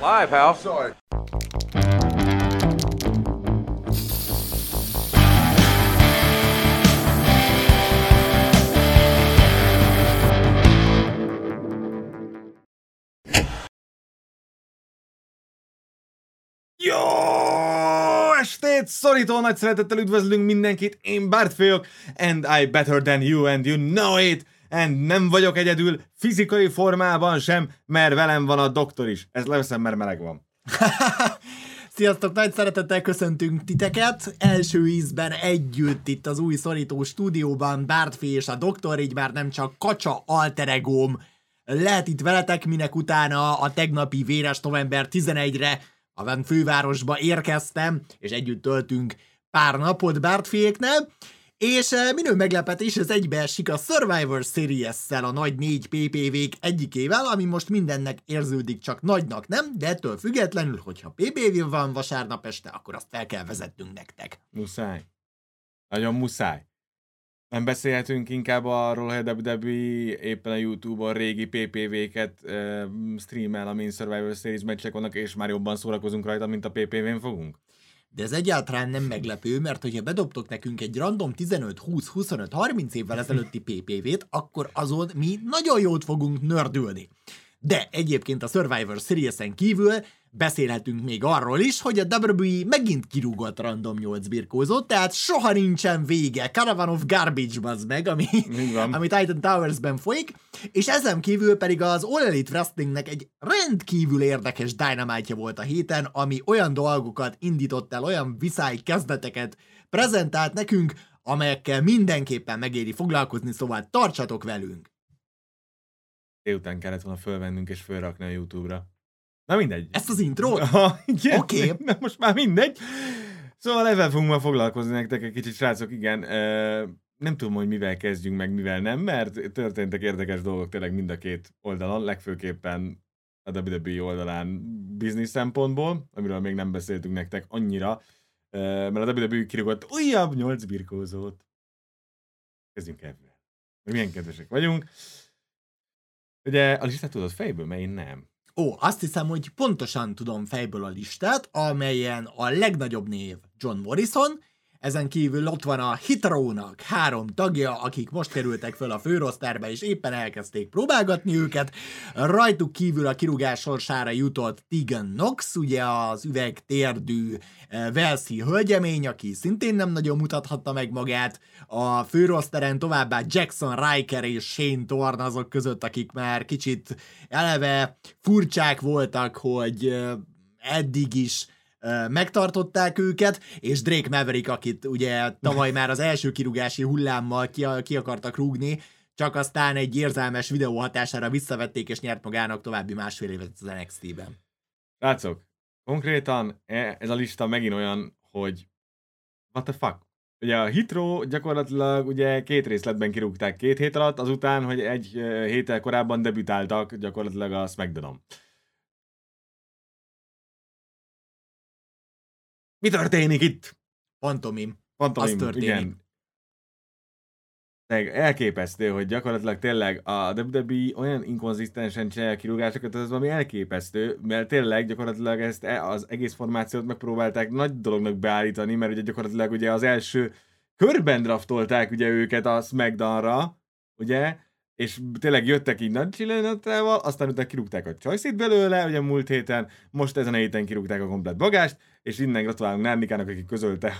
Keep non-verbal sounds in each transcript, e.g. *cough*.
Live, pal. Sorry. Jó estét! Szorító nagy szeretettel üdvözlünk mindenkit, én Bart vagyok, and I better than you, and you know it, and nem vagyok egyedül fizikai formában sem, mert velem van a doktor is. Ez leveszem, mert meleg van. *laughs* Sziasztok, nagy szeretettel köszöntünk titeket. Első ízben együtt itt az új szorító stúdióban Bártfi és a doktor, így már nem csak kacsa alteregóm lehet itt veletek, minek utána a tegnapi véres november 11-re a fővárosba érkeztem, és együtt töltünk pár napot Bártfiéknál, és eh, minő meglepetés, ez egybeesik a Survivor Series-szel, a nagy négy PPV-k egyikével, ami most mindennek érződik, csak nagynak nem, de ettől függetlenül, hogyha PPV van vasárnap este, akkor azt fel kell vezetnünk nektek. Muszáj. Nagyon muszáj. Nem beszélhetünk inkább arról, hogy WWE éppen a Youtube-on régi PPV-ket uh, streamel, amin Survivor Series meccsek vannak, és már jobban szórakozunk rajta, mint a PPV-n fogunk? De ez egyáltalán nem meglepő, mert hogyha bedobtok nekünk egy random 15, 20, 25, 30 évvel ezelőtti PPV-t, akkor azon mi nagyon jót fogunk nördülni. De egyébként a Survivor Series-en kívül beszélhetünk még arról is, hogy a WWE megint kirúgott random 8 birkózót, tehát soha nincsen vége. Caravan of Garbage bazd meg, ami, ami Titan Towers-ben folyik, és ezen kívül pedig az All Elite Wrestlingnek egy rendkívül érdekes dynamite volt a héten, ami olyan dolgokat indított el, olyan viszály kezdeteket prezentált nekünk, amelyekkel mindenképpen megéri foglalkozni, szóval tartsatok velünk! Délután kellett volna fölvennünk és fölrakni a Youtube-ra. Na mindegy. Ezt az intrót? Oké. *laughs* Na most már mindegy. Szóval ezzel fogunk ma foglalkozni nektek egy kicsit, srácok, igen. Nem tudom, hogy mivel kezdjünk meg, mivel nem, mert történtek érdekes dolgok tényleg mind a két oldalon, legfőképpen a WWE oldalán biznisz szempontból, amiről még nem beszéltünk nektek annyira, mert a WWE kirúgott újabb nyolc birkózót. Kezdjünk ebben. Milyen kedvesek vagyunk. Ugye a listát tudod fejből, mert én nem. Ó, azt hiszem, hogy pontosan tudom fejből a listát, amelyen a legnagyobb név John Morrison, ezen kívül ott van a Hitrónak három tagja, akik most kerültek föl a főrosztárba, és éppen elkezdték próbálgatni őket. Rajtuk kívül a kirúgás sorsára jutott Tegan Knox, ugye az üvegtérdű eh, Velszi hölgyemény, aki szintén nem nagyon mutathatta meg magát. A főroszteren továbbá Jackson Riker és Shane Thorne azok között, akik már kicsit eleve furcsák voltak, hogy eh, eddig is megtartották őket, és Drake Maverick, akit ugye tavaly már az első kirúgási hullámmal ki, ki akartak rúgni, csak aztán egy érzelmes videó hatására visszavették, és nyert magának további másfél évet az NXT-ben. Látszok, konkrétan e- ez a lista megint olyan, hogy what the fuck? Ugye a Hitro gyakorlatilag ugye két részletben kirúgták két hét alatt, azután, hogy egy héttel korábban debütáltak gyakorlatilag a Smackdown-on. Mi történik itt? Pantomim. Pantomim, Az történik. Igen. Meg elképesztő, hogy gyakorlatilag tényleg a WWE olyan inkonzisztensen csinálja a kirúgásokat, ez valami elképesztő, mert tényleg gyakorlatilag ezt e- az egész formációt megpróbálták nagy dolognak beállítani, mert ugye gyakorlatilag ugye az első körben draftolták ugye őket a Smackdownra, ugye, és tényleg jöttek így nagy csillanatával, aztán utána kirúgták a choice belőle, ugye múlt héten, most ezen a héten kirúgták a komplet bagást, és innen gratulálunk Nárnikának, aki közölte,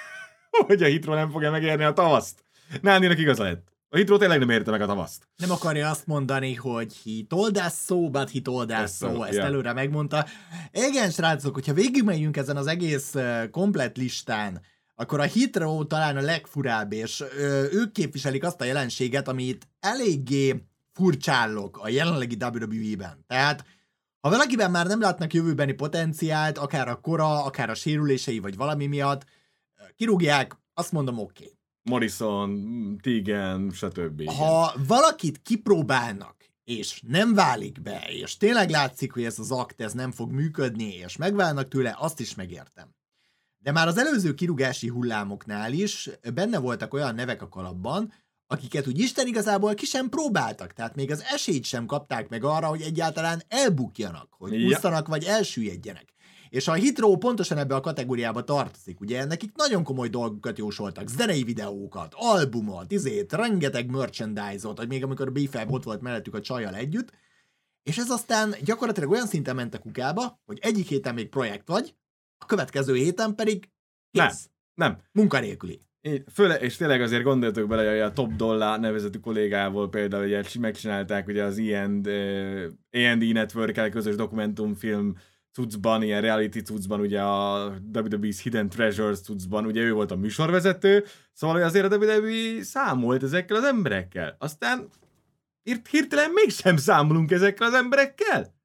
*laughs* hogy a Hitro nem fogja megérni a tavaszt. Nárninak igaza lett. A Hitro tényleg nem érte meg a tavaszt. Nem akarja azt mondani, hogy he told us so, but he told us so. so, Ezt yeah. előre megmondta. Igen, srácok, hogyha végigmegyünk ezen az egész komplet listán, akkor a Hitro talán a legfurább, és ö, ők képviselik azt a jelenséget, amit eléggé furcsállok a jelenlegi WWE-ben. Tehát, ha valakiben már nem látnak jövőbeni potenciált, akár a kora, akár a sérülései, vagy valami miatt, kirúgják, azt mondom, oké. Okay. Morrison, Tegan, stb. igen. Ha valakit kipróbálnak, és nem válik be, és tényleg látszik, hogy ez az akt ez nem fog működni, és megválnak tőle, azt is megértem. De már az előző kirúgási hullámoknál is benne voltak olyan nevek a kalapban, akiket úgy Isten igazából ki sem próbáltak, tehát még az esélyt sem kapták meg arra, hogy egyáltalán elbukjanak, hogy Ja. ússzanak vagy elsüllyedjenek. És a Hitro pontosan ebbe a kategóriába tartozik, ugye nekik nagyon komoly dolgokat jósoltak, zenei videókat, albumot, izét, rengeteg merchandise-ot, hogy még amikor BFAB ott volt mellettük a csajjal együtt, és ez aztán gyakorlatilag olyan szinten ment a kukába, hogy egyik héten még projekt vagy, a következő héten pedig Nem. kész, Nem. munkanélküli. Így, Főle, és tényleg azért gondoltok bele, hogy a Top Dollar nevezetű kollégával például ugye megcsinálták ugye az ilyen A&D network közös dokumentumfilm cuccban, ilyen reality cuccban, ugye a WWE's Hidden Treasures cuccban, ugye ő volt a műsorvezető, szóval hogy azért a WWE számolt ezekkel az emberekkel. Aztán hirt- hirtelen mégsem számolunk ezekkel az emberekkel.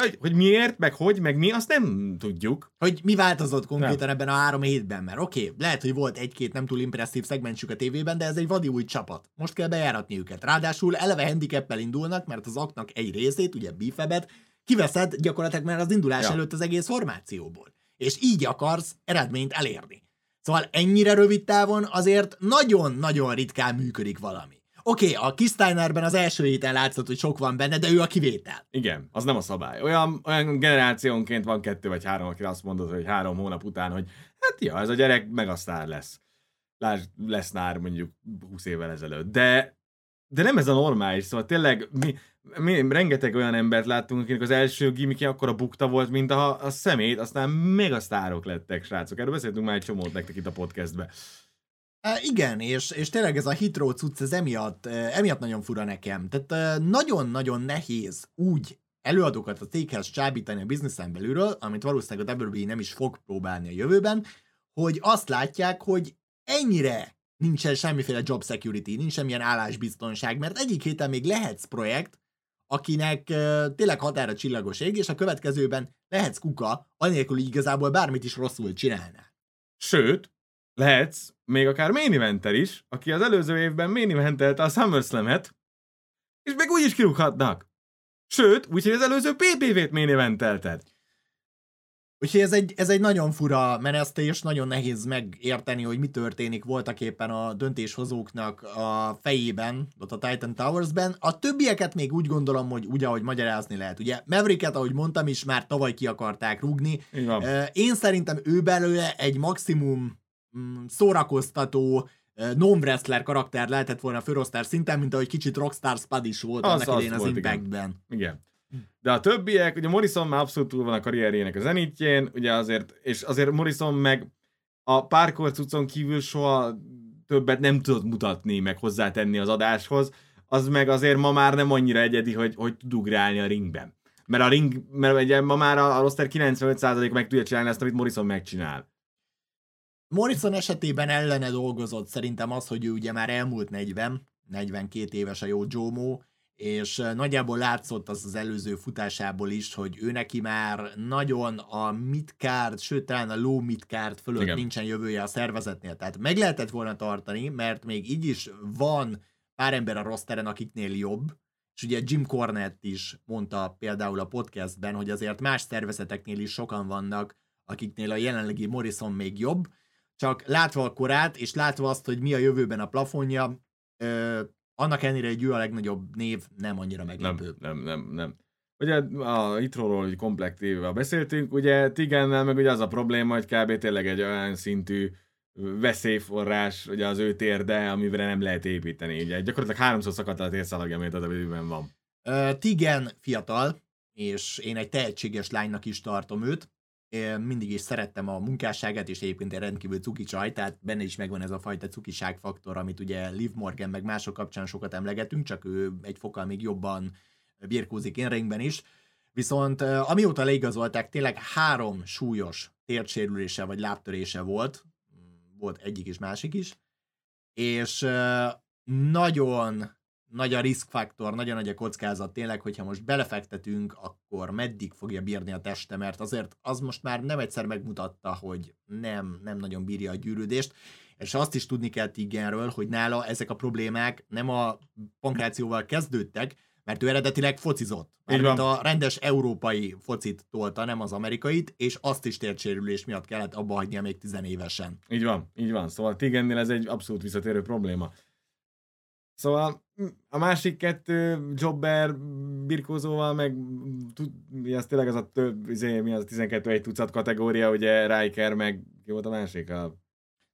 Hogy, hogy miért, meg hogy, meg mi, azt nem tudjuk. Hogy mi változott konkrétan ebben a három hétben, mert oké, okay, lehet, hogy volt egy-két nem túl impresszív szegmensük a tévében, de ez egy vadi új csapat. Most kell bejáratni őket. Ráadásul eleve handicappel indulnak, mert az aknak egy részét, ugye bifebet, kiveszed gyakorlatilag már az indulás ja. előtt az egész formációból. És így akarsz eredményt elérni. Szóval ennyire rövid távon azért nagyon-nagyon ritkán működik valami. Oké, okay, a Kisteinerben az első héten látszott, hogy sok van benne, de ő a kivétel. Igen, az nem a szabály. Olyan, olyan generációnként van kettő vagy három, aki azt mondod, hogy három hónap után, hogy hát ja, ez a gyerek meg a lesz. Lásd, lesz nár mondjuk 20 évvel ezelőtt. De, de nem ez a normális, szóval tényleg mi, mi rengeteg olyan embert láttunk, akinek az első gimmickje akkora bukta volt, mint a, a szemét, aztán még a sztárok lettek, srácok. Erről beszéltünk már egy csomót nektek itt a podcastbe. Igen, és, és tényleg ez a hitro cucc, ez emiatt, emiatt nagyon fura nekem. Tehát nagyon-nagyon nehéz úgy előadókat a céghez csábítani a bizniszen belülről, amit valószínűleg a WWE nem is fog próbálni a jövőben, hogy azt látják, hogy ennyire nincsen semmiféle job security, nincs semmilyen állásbiztonság, mert egyik héten még lehetsz projekt, akinek tényleg határa csillagos ég, és a következőben lehetsz kuka, anélkül igazából bármit is rosszul csinálnál. Sőt, lehetsz még akár main eventer is, aki az előző évben main eventelte a SummerSlam-et, és még úgy is kirúghatnak. Sőt, úgyhogy az előző PPV-t main eventelted. Úgyhogy ez egy, ez egy nagyon fura menesztés, nagyon nehéz megérteni, hogy mi történik voltak éppen a döntéshozóknak a fejében, ott a Titan Towers-ben. A többieket még úgy gondolom, hogy úgy, ahogy magyarázni lehet. Ugye Mavericket, ahogy mondtam is, már tavaly ki akarták rúgni. Én szerintem ő belőle egy maximum mm, szórakoztató non-wrestler karakter lehetett volna a főrosztár szinten, mint ahogy kicsit Rockstar Spud is volt Az- annak az idején az igen. Impactben. Igen. De a többiek, ugye Morrison már abszolút túl van a karrierjének a zenítjén, ugye azért, és azért Morrison meg a párkor cuccon kívül soha többet nem tudott mutatni, meg hozzátenni az adáshoz, az meg azért ma már nem annyira egyedi, hogy, hogy tud ugrálni a ringben. Mert a ring, mert ugye ma már a, a roster 95% meg tudja csinálni ezt, amit Morrison megcsinál. Morrison esetében ellene dolgozott szerintem az, hogy ő ugye már elmúlt 40, 42 éves a jó Jomo, és nagyjából látszott az az előző futásából is, hogy ő neki már nagyon a midcard, sőt talán a low midcard fölött Igen. Nincsen jövője a szervezetnél. Tehát meg lehetett volna tartani, mert még így is van pár ember a rosteren, akiknél jobb, és ugye Jim Cornette is mondta például a podcastben, hogy azért más szervezeteknél is sokan vannak, akiknél a jelenlegi Morrison még jobb, csak látva a korát, és látva azt, hogy mi a jövőben a plafonja, ö, annak ellenére, hogy ő a legnagyobb név, nem annyira Nem, meglepő. nem, nem, nem. Ugye a Hitróról hogy komplektíve beszéltünk, ugye Tigennel meg ugye az a probléma, hogy kb. tényleg egy olyan szintű veszélyforrás, ugye az ő térde, amire nem lehet építeni. Ugye gyakorlatilag háromszor szakadt el a térszalagja, amit a WWE-ben van. Tigen fiatal, és én egy tehetséges lánynak is tartom őt. Én mindig is szerettem a munkásságát, és egyébként egy rendkívül cuki csaj, tehát benne is megvan ez a fajta cukiság faktor, amit ugye Liv Morgan meg mások kapcsán sokat emlegetünk, csak ő egy fokkal még jobban birkózik én is. Viszont amióta leigazolták, tényleg három súlyos térdsérülése vagy lábtörése volt, volt egyik és másik is, és nagyon nagy a riskfaktor, nagyon nagy a kockázat tényleg, hogyha most belefektetünk, akkor meddig fogja bírni a teste, mert azért az most már nem egyszer megmutatta, hogy nem, nem nagyon bírja a gyűrűdést, és azt is tudni kell Tigenről, hogy nála ezek a problémák nem a pankrációval kezdődtek, mert ő eredetileg focizott. Mert a rendes európai focit tolta, nem az amerikait, és azt is térdsérülés miatt kellett abba hagynia még tizenévesen. Így van, így van. Szóval Tigennél ez egy abszolút visszatérő probléma. Szóval a másik kettő, Jobber birkózóval, meg tud, mi az tényleg az a több, izé, mi az 12 egy tucat kategória, ugye Riker, meg ki volt a másik? A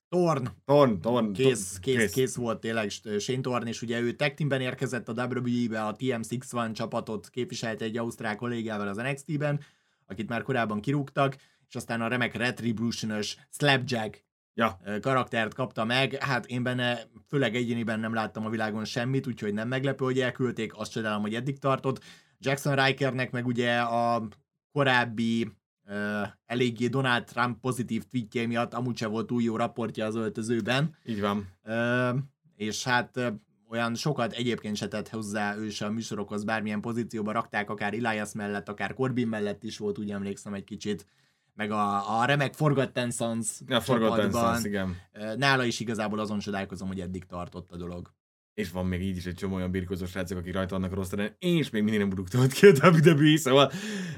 Torn, Torn, Torn. kész, Torn- kész, kész volt tényleg Shane Torn, és ugye ő tag teamben érkezett a WWE-be, a TM61 csapatot képviselte egy ausztrál kollégával az NXT-ben, akit már korábban kirúgtak, és aztán a remek Retribution-ös Slapjack Ja, karaktert kapta meg, hát én benne, főleg egyéniben nem láttam a világon semmit, úgyhogy nem meglepő, hogy elküldték, azt csodálom, hogy eddig tartott. Jackson Rikernek meg ugye a korábbi uh, eléggé Donald Trump pozitív tweetje miatt amúgy se volt túl jó raportja az öltözőben, így van. Ö, és hát ö, olyan sokat egyébként se tett hozzá ő se a műsorokhoz, bármilyen pozícióba rakták, akár Elias mellett, akár Corbin mellett is volt, úgy emlékszem egy kicsit, meg a, a remek Forgotten Sons A Forgotten. Sons, igen. Nála is igazából azon csodálkozom, hogy eddig tartott a dolog. És van még így is egy csomó olyan birkózó srácok, akik rajta vannak a rosteren, és még mindig nem rúgtott ki a WWE, szóval,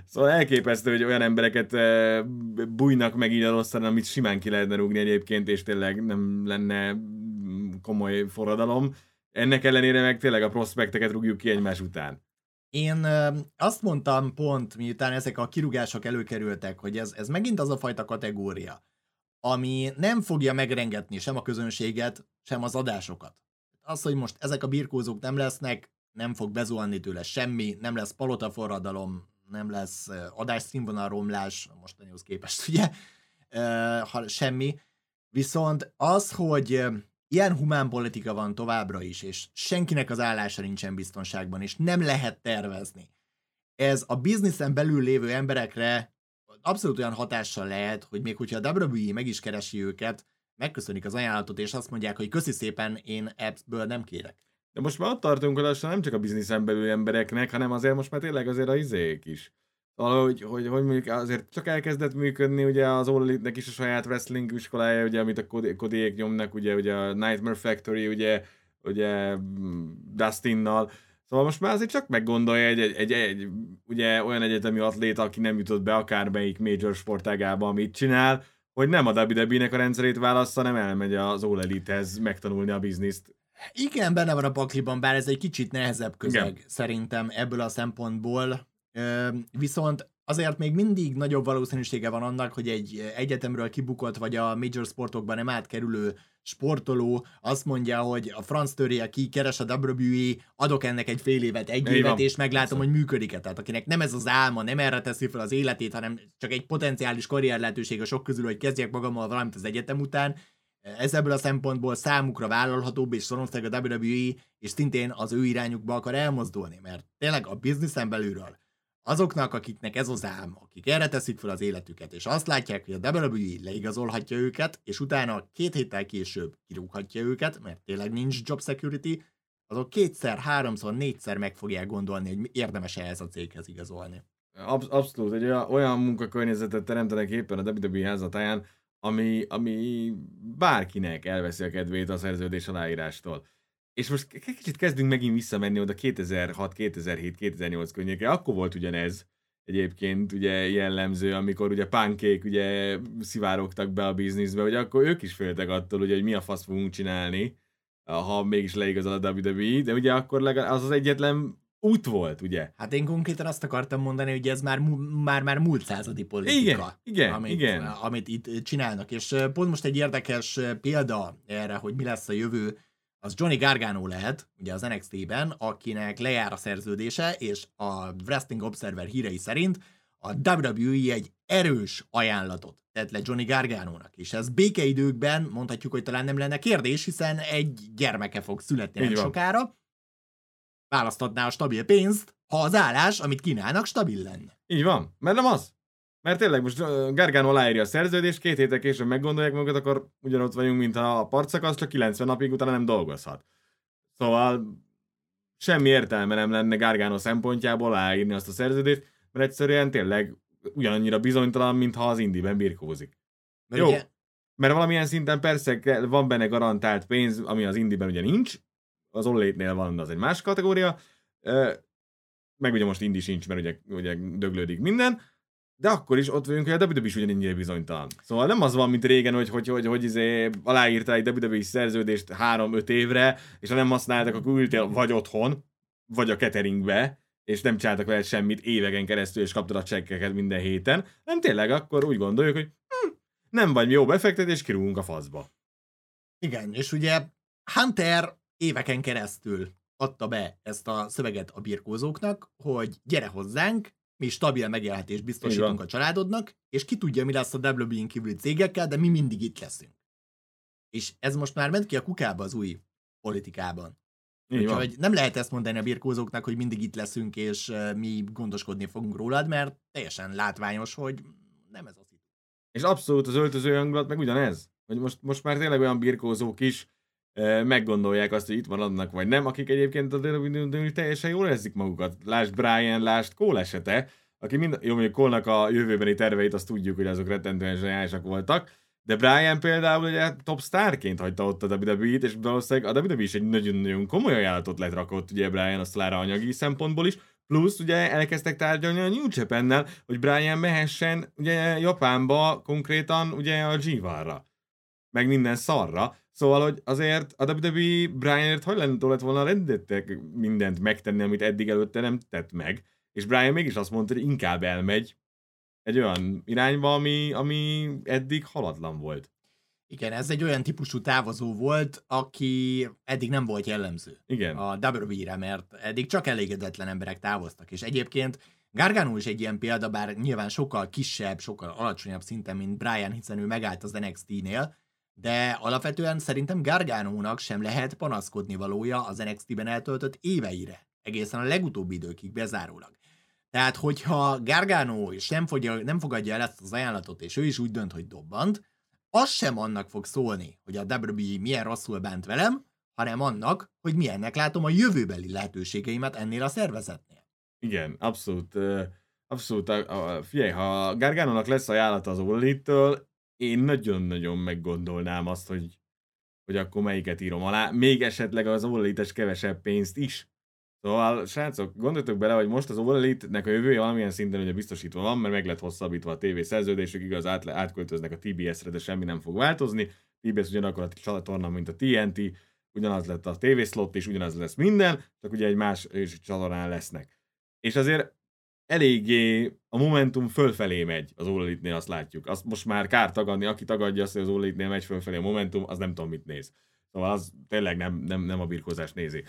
szóval elképesztő, hogy olyan embereket e, bújnak meg így a rosteren, amit simán ki lehetne rúgni egyébként, és tényleg nem lenne komoly forradalom. Ennek ellenére meg tényleg a prospekteket rúgjuk ki egymás után. Én azt mondtam pont, miután ezek a kirúgások előkerültek, hogy ez, ez megint az a fajta kategória, ami nem fogja megrengetni sem a közönséget, sem az adásokat. Az, hogy most ezek a birkózók nem lesznek, nem fog bezuhanni tőle semmi, nem lesz palota forradalom, nem lesz ö, adásszínvonal romlás, a mostanihoz képest *laughs* ugye, semmi. Viszont az, hogy ilyen humán politika van továbbra is, és senkinek az állása nincsen biztonságban, és nem lehet tervezni. Ez a bizniszen belül lévő emberekre abszolút olyan hatással lehet, hogy még hogyha a WWE meg is keresi őket, megköszönik az ajánlatot, és azt mondják, hogy köszi szépen, én appsből nem kérek. De most már ott tartunk, hogy nem csak a bizniszen belül embereknek, hanem azért most már tényleg azért a izék is. Szóval, hogy, hogy, mondjuk azért csak elkezdett működni ugye az All Elite-nek is a saját wrestling iskolája, ugye, amit a Codyék nyomnak, ugye, ugye a Nightmare Factory, ugye, ugye Dustinnal. Szóval most már azért csak meggondolja egy, egy, egy, egy ugye olyan egyetemi atléta, aki nem jutott be akármelyik major sportágába, amit csinál, hogy nem a WWE-nek a rendszerét válassza, hanem elmegy az All Elite-hez megtanulni a bizniszt. Igen, benne van a pakliban, bár ez egy kicsit nehezebb közeg Igen. szerintem ebből a szempontból. Viszont azért még mindig nagyobb valószínűsége van annak, hogy egy egyetemről kibukott, vagy a major sportokban nem átkerülő sportoló azt mondja, hogy a franc törje ki, keres a WWE, adok ennek egy fél évet, egy Így évet, van. és meglátom, Persze. hogy működik-e. Tehát akinek nem ez az álma, nem erre teszi fel az életét, hanem csak egy potenciális karrier lehetőség a sok közül, hogy kezdjek magammal valamit az egyetem után, ez ebből a szempontból számukra vállalhatóbb, és valószínűleg a WWE, és szintén az ő irányukba akar elmozdulni, mert tényleg a bizniszen belülről azoknak, akiknek ez az álm, akik erre teszik fel az életüket, és azt látják, hogy a WWE leigazolhatja őket, és utána két héttel később kirúghatja őket, mert tényleg nincs job security, azok kétszer, háromszor, négyszer meg fogják gondolni, hogy érdemes ehhez a céghez igazolni. Absz- abszolút, egy olyan, olyan munkakörnyezetet teremtenek éppen a WWE házatáján, ami, ami bárkinek elveszi a kedvét a szerződés aláírástól. És most kicsit kezdünk megint visszamenni oda 2006, 2007, 2008 környékre. Akkor volt ugyanez egyébként ugye jellemző, amikor ugye pánkék ugye szivárogtak be a bizniszbe, hogy akkor ők is féltek attól, ugye, hogy mi a fasz fogunk csinálni, ha mégis leigazol a WWE, de ugye akkor legalább az az egyetlen út volt, ugye? Hát én konkrétan azt akartam mondani, hogy ez már, már, már múlt századi politika. Igen, igen, amit, igen. amit itt csinálnak. És pont most egy érdekes példa erre, hogy mi lesz a jövő, az Johnny Gargano lehet, ugye az NXT-ben, akinek lejár a szerződése, és a Wrestling Observer hírei szerint a WWE egy erős ajánlatot tett le Johnny Gargano-nak, és ez békeidőkben mondhatjuk, hogy talán nem lenne kérdés, hiszen egy gyermeke fog születni nem sokára, választhatná a stabil pénzt, ha az állás, amit kínálnak, stabil lenne. Így van, mert nem az. Mert tényleg most Gargano aláírja a szerződést, két héttel később meggondolják magukat, akkor ugyanott vagyunk, mint a partszakasz, csak 90 napig utána nem dolgozhat. Szóval semmi értelme nem lenne Gargano szempontjából aláírni azt a szerződést, mert egyszerűen tényleg ugyanannyira bizonytalan, mintha az indiben birkózik. Mert Jó. ugye, Mert valamilyen szinten persze van benne garantált pénz, ami az indiben ugye nincs, az ollétnél van, az egy más kategória, meg ugye most Indi sincs, mert ugye, ugye döglődik minden, de akkor is ott vagyunk, hogy a WWE is ugyanennyire bizonytalan. Szóval nem az van, mint régen, hogy, hogy, hogy, hogy izé aláírtál egy WWE szerződést 3-5 évre, és ha nem használtak, akkor ültél vagy otthon, vagy a cateringbe, és nem csináltak vele semmit éveken keresztül, és kaptad a csekkeket minden héten, nem tényleg akkor úgy gondoljuk, hogy hm, nem vagy jó befektetés, kirúgunk a faszba. Igen, és ugye Hunter éveken keresztül adta be ezt a szöveget a birkózóknak, hogy gyere hozzánk, mi stabil megélhetést biztosítunk a családodnak, és ki tudja, mi lesz a WWE-n kívüli cégekkel, de mi mindig itt leszünk. És ez most már ment ki a kukába az új politikában. Úgyhogy nem lehet ezt mondani a birkózóknak, hogy mindig itt leszünk, és mi gondoskodni fogunk rólad, mert teljesen látványos, hogy nem ez az idő. És abszolút az öltöző hangulat meg ugyanez. Hogy most, most már tényleg olyan birkózók is meggondolják azt, hogy itt maradnak, vagy nem, akik egyébként a WWE teljesen jól érzik magukat. Lásd Brian, lásd Cole esete, aki mind, jó, mondjuk Cole-nak a jövőbeni terveit azt tudjuk, hogy azok rettentően zseniálisak voltak, de Brian például ugye top starként hagyta ott a WWE-t, és valószínűleg a WWE is egy nagyon-nagyon komoly ajánlatot lett rakott ugye Brian a Szlára anyagi szempontból is, plusz ugye elkezdtek tárgyalni a New japan hogy Brian mehessen ugye Japánba konkrétan ugye a g meg minden szarra, Szóval, hogy azért a WWE Brianért hajlandó lett volna rendettek mindent megtenni, amit eddig előtte nem tett meg, és Brian mégis azt mondta, hogy inkább elmegy egy olyan irányba, ami, ami eddig haladlan volt. Igen, ez egy olyan típusú távozó volt, aki eddig nem volt jellemző Igen. a WWE-re, mert eddig csak elégedetlen emberek távoztak, és egyébként Gargano is egy ilyen példa, bár nyilván sokkal kisebb, sokkal alacsonyabb szinten, mint Brian, hiszen ő megállt az NXT-nél, de alapvetően szerintem Gargano-nak sem lehet panaszkodni valója az NXT-ben eltöltött éveire, egészen a legutóbbi időkig bezárólag. Tehát, hogyha Gargano is nem, fogja, nem fogadja el ezt az ajánlatot, és ő is úgy dönt, hogy dobbant, az sem annak fog szólni, hogy a WWE milyen rosszul bánt velem, hanem annak, hogy milyennek látom a jövőbeli lehetőségeimet ennél a szervezetnél. Igen, abszolút. Abszolút. Figyelj, ha Gargano-nak lesz ajánlata az All én nagyon-nagyon meggondolnám azt, hogy, hogy akkor melyiket írom alá, még esetleg az All kevesebb pénzt is. Szóval, srácok, gondoltok bele, hogy most az All nek a jövője valamilyen szinten ugye biztosítva van, mert meg lett hosszabbítva a TV szerződésük, igaz, át, átköltöznek a TBS-re, de semmi nem fog változni. TBS ugyanakkor a csatorna, mint a TNT, ugyanaz lett a TV slot, és ugyanaz lesz minden, csak ugye egy más csatornán lesznek. És azért eléggé a momentum fölfelé megy az All azt látjuk. Azt most már kár tagadni, aki tagadja azt, hogy az All megy fölfelé a momentum, az nem tudom mit néz. Szóval az tényleg nem, nem, nem a birkózás nézi.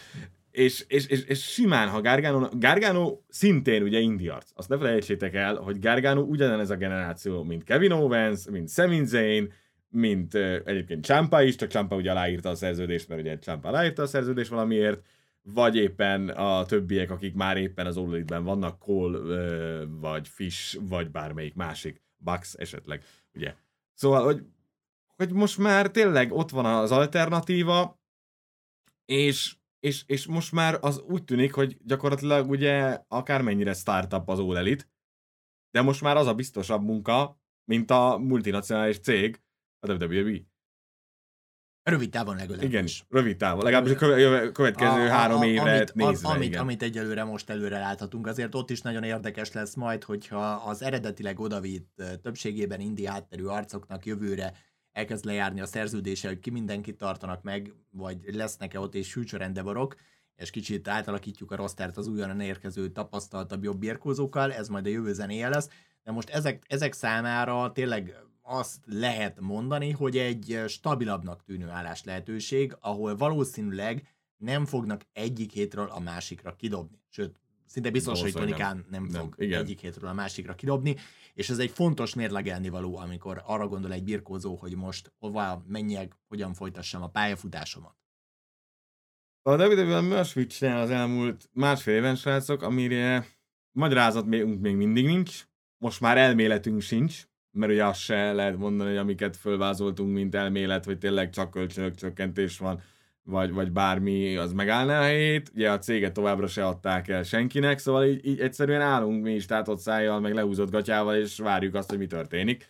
És, és, és, és simán, ha Gargano, Gargano szintén ugye indiarc. Azt ne felejtsétek el, hogy Gargano ugyanez a generáció, mint Kevin Owens, mint Sami Zayn, mint uh, egyébként Champa is, csak Champa ugye aláírta a szerződést, mert ugye Champa aláírta a szerződést valamiért, vagy éppen a többiek, akik már éppen az all vannak, Cole, vagy Fish, vagy bármelyik másik, Bucks esetleg, ugye. Szóval, hogy, hogy most már tényleg ott van az alternatíva, és, és, és most már az úgy tűnik, hogy gyakorlatilag ugye akármennyire startup az All Elite, de most már az a biztosabb munka, mint a multinacionális cég, a WWE. Rövid távon legalábbis. Igen, rövid távon. Legalábbis a következő a, három a, évre amit, nézve. Amit, igen. amit egyelőre most előre láthatunk, azért ott is nagyon érdekes lesz majd, hogyha az eredetileg odavitt többségében indi hátterű arcoknak jövőre elkezd lejárni a szerződése, hogy ki mindenkit tartanak meg, vagy lesznek-e ott és future endeavorok, és kicsit átalakítjuk a rostert az újonnan érkező tapasztaltabb jobb birkózókkal, ez majd a jövő zenéje lesz, de most ezek, ezek számára tényleg azt lehet mondani, hogy egy stabilabbnak tűnő állás lehetőség, ahol valószínűleg nem fognak egyik hétről a másikra kidobni. Sőt, szinte biztos, hogy Tonikán nem, nem fog nem, egyik hétről a másikra kidobni, és ez egy fontos mérlegelni való, amikor arra gondol egy birkózó, hogy most hova menjek, hogyan folytassam a pályafutásomat. A WWE mi olyasmit csinál az elmúlt másfél éven, srácok, amire magyarázat még, még mindig nincs, most már elméletünk sincs, mert ugye azt se lehet mondani, hogy amiket fölvázoltunk, mint elmélet, hogy tényleg csak kölcsönök csökkentés van, vagy, vagy bármi, az megállná a helyét. Ugye a céget továbbra se adták el senkinek, szóval így, így egyszerűen állunk mi is tátott szájjal, meg lehúzott gatyával, és várjuk azt, hogy mi történik.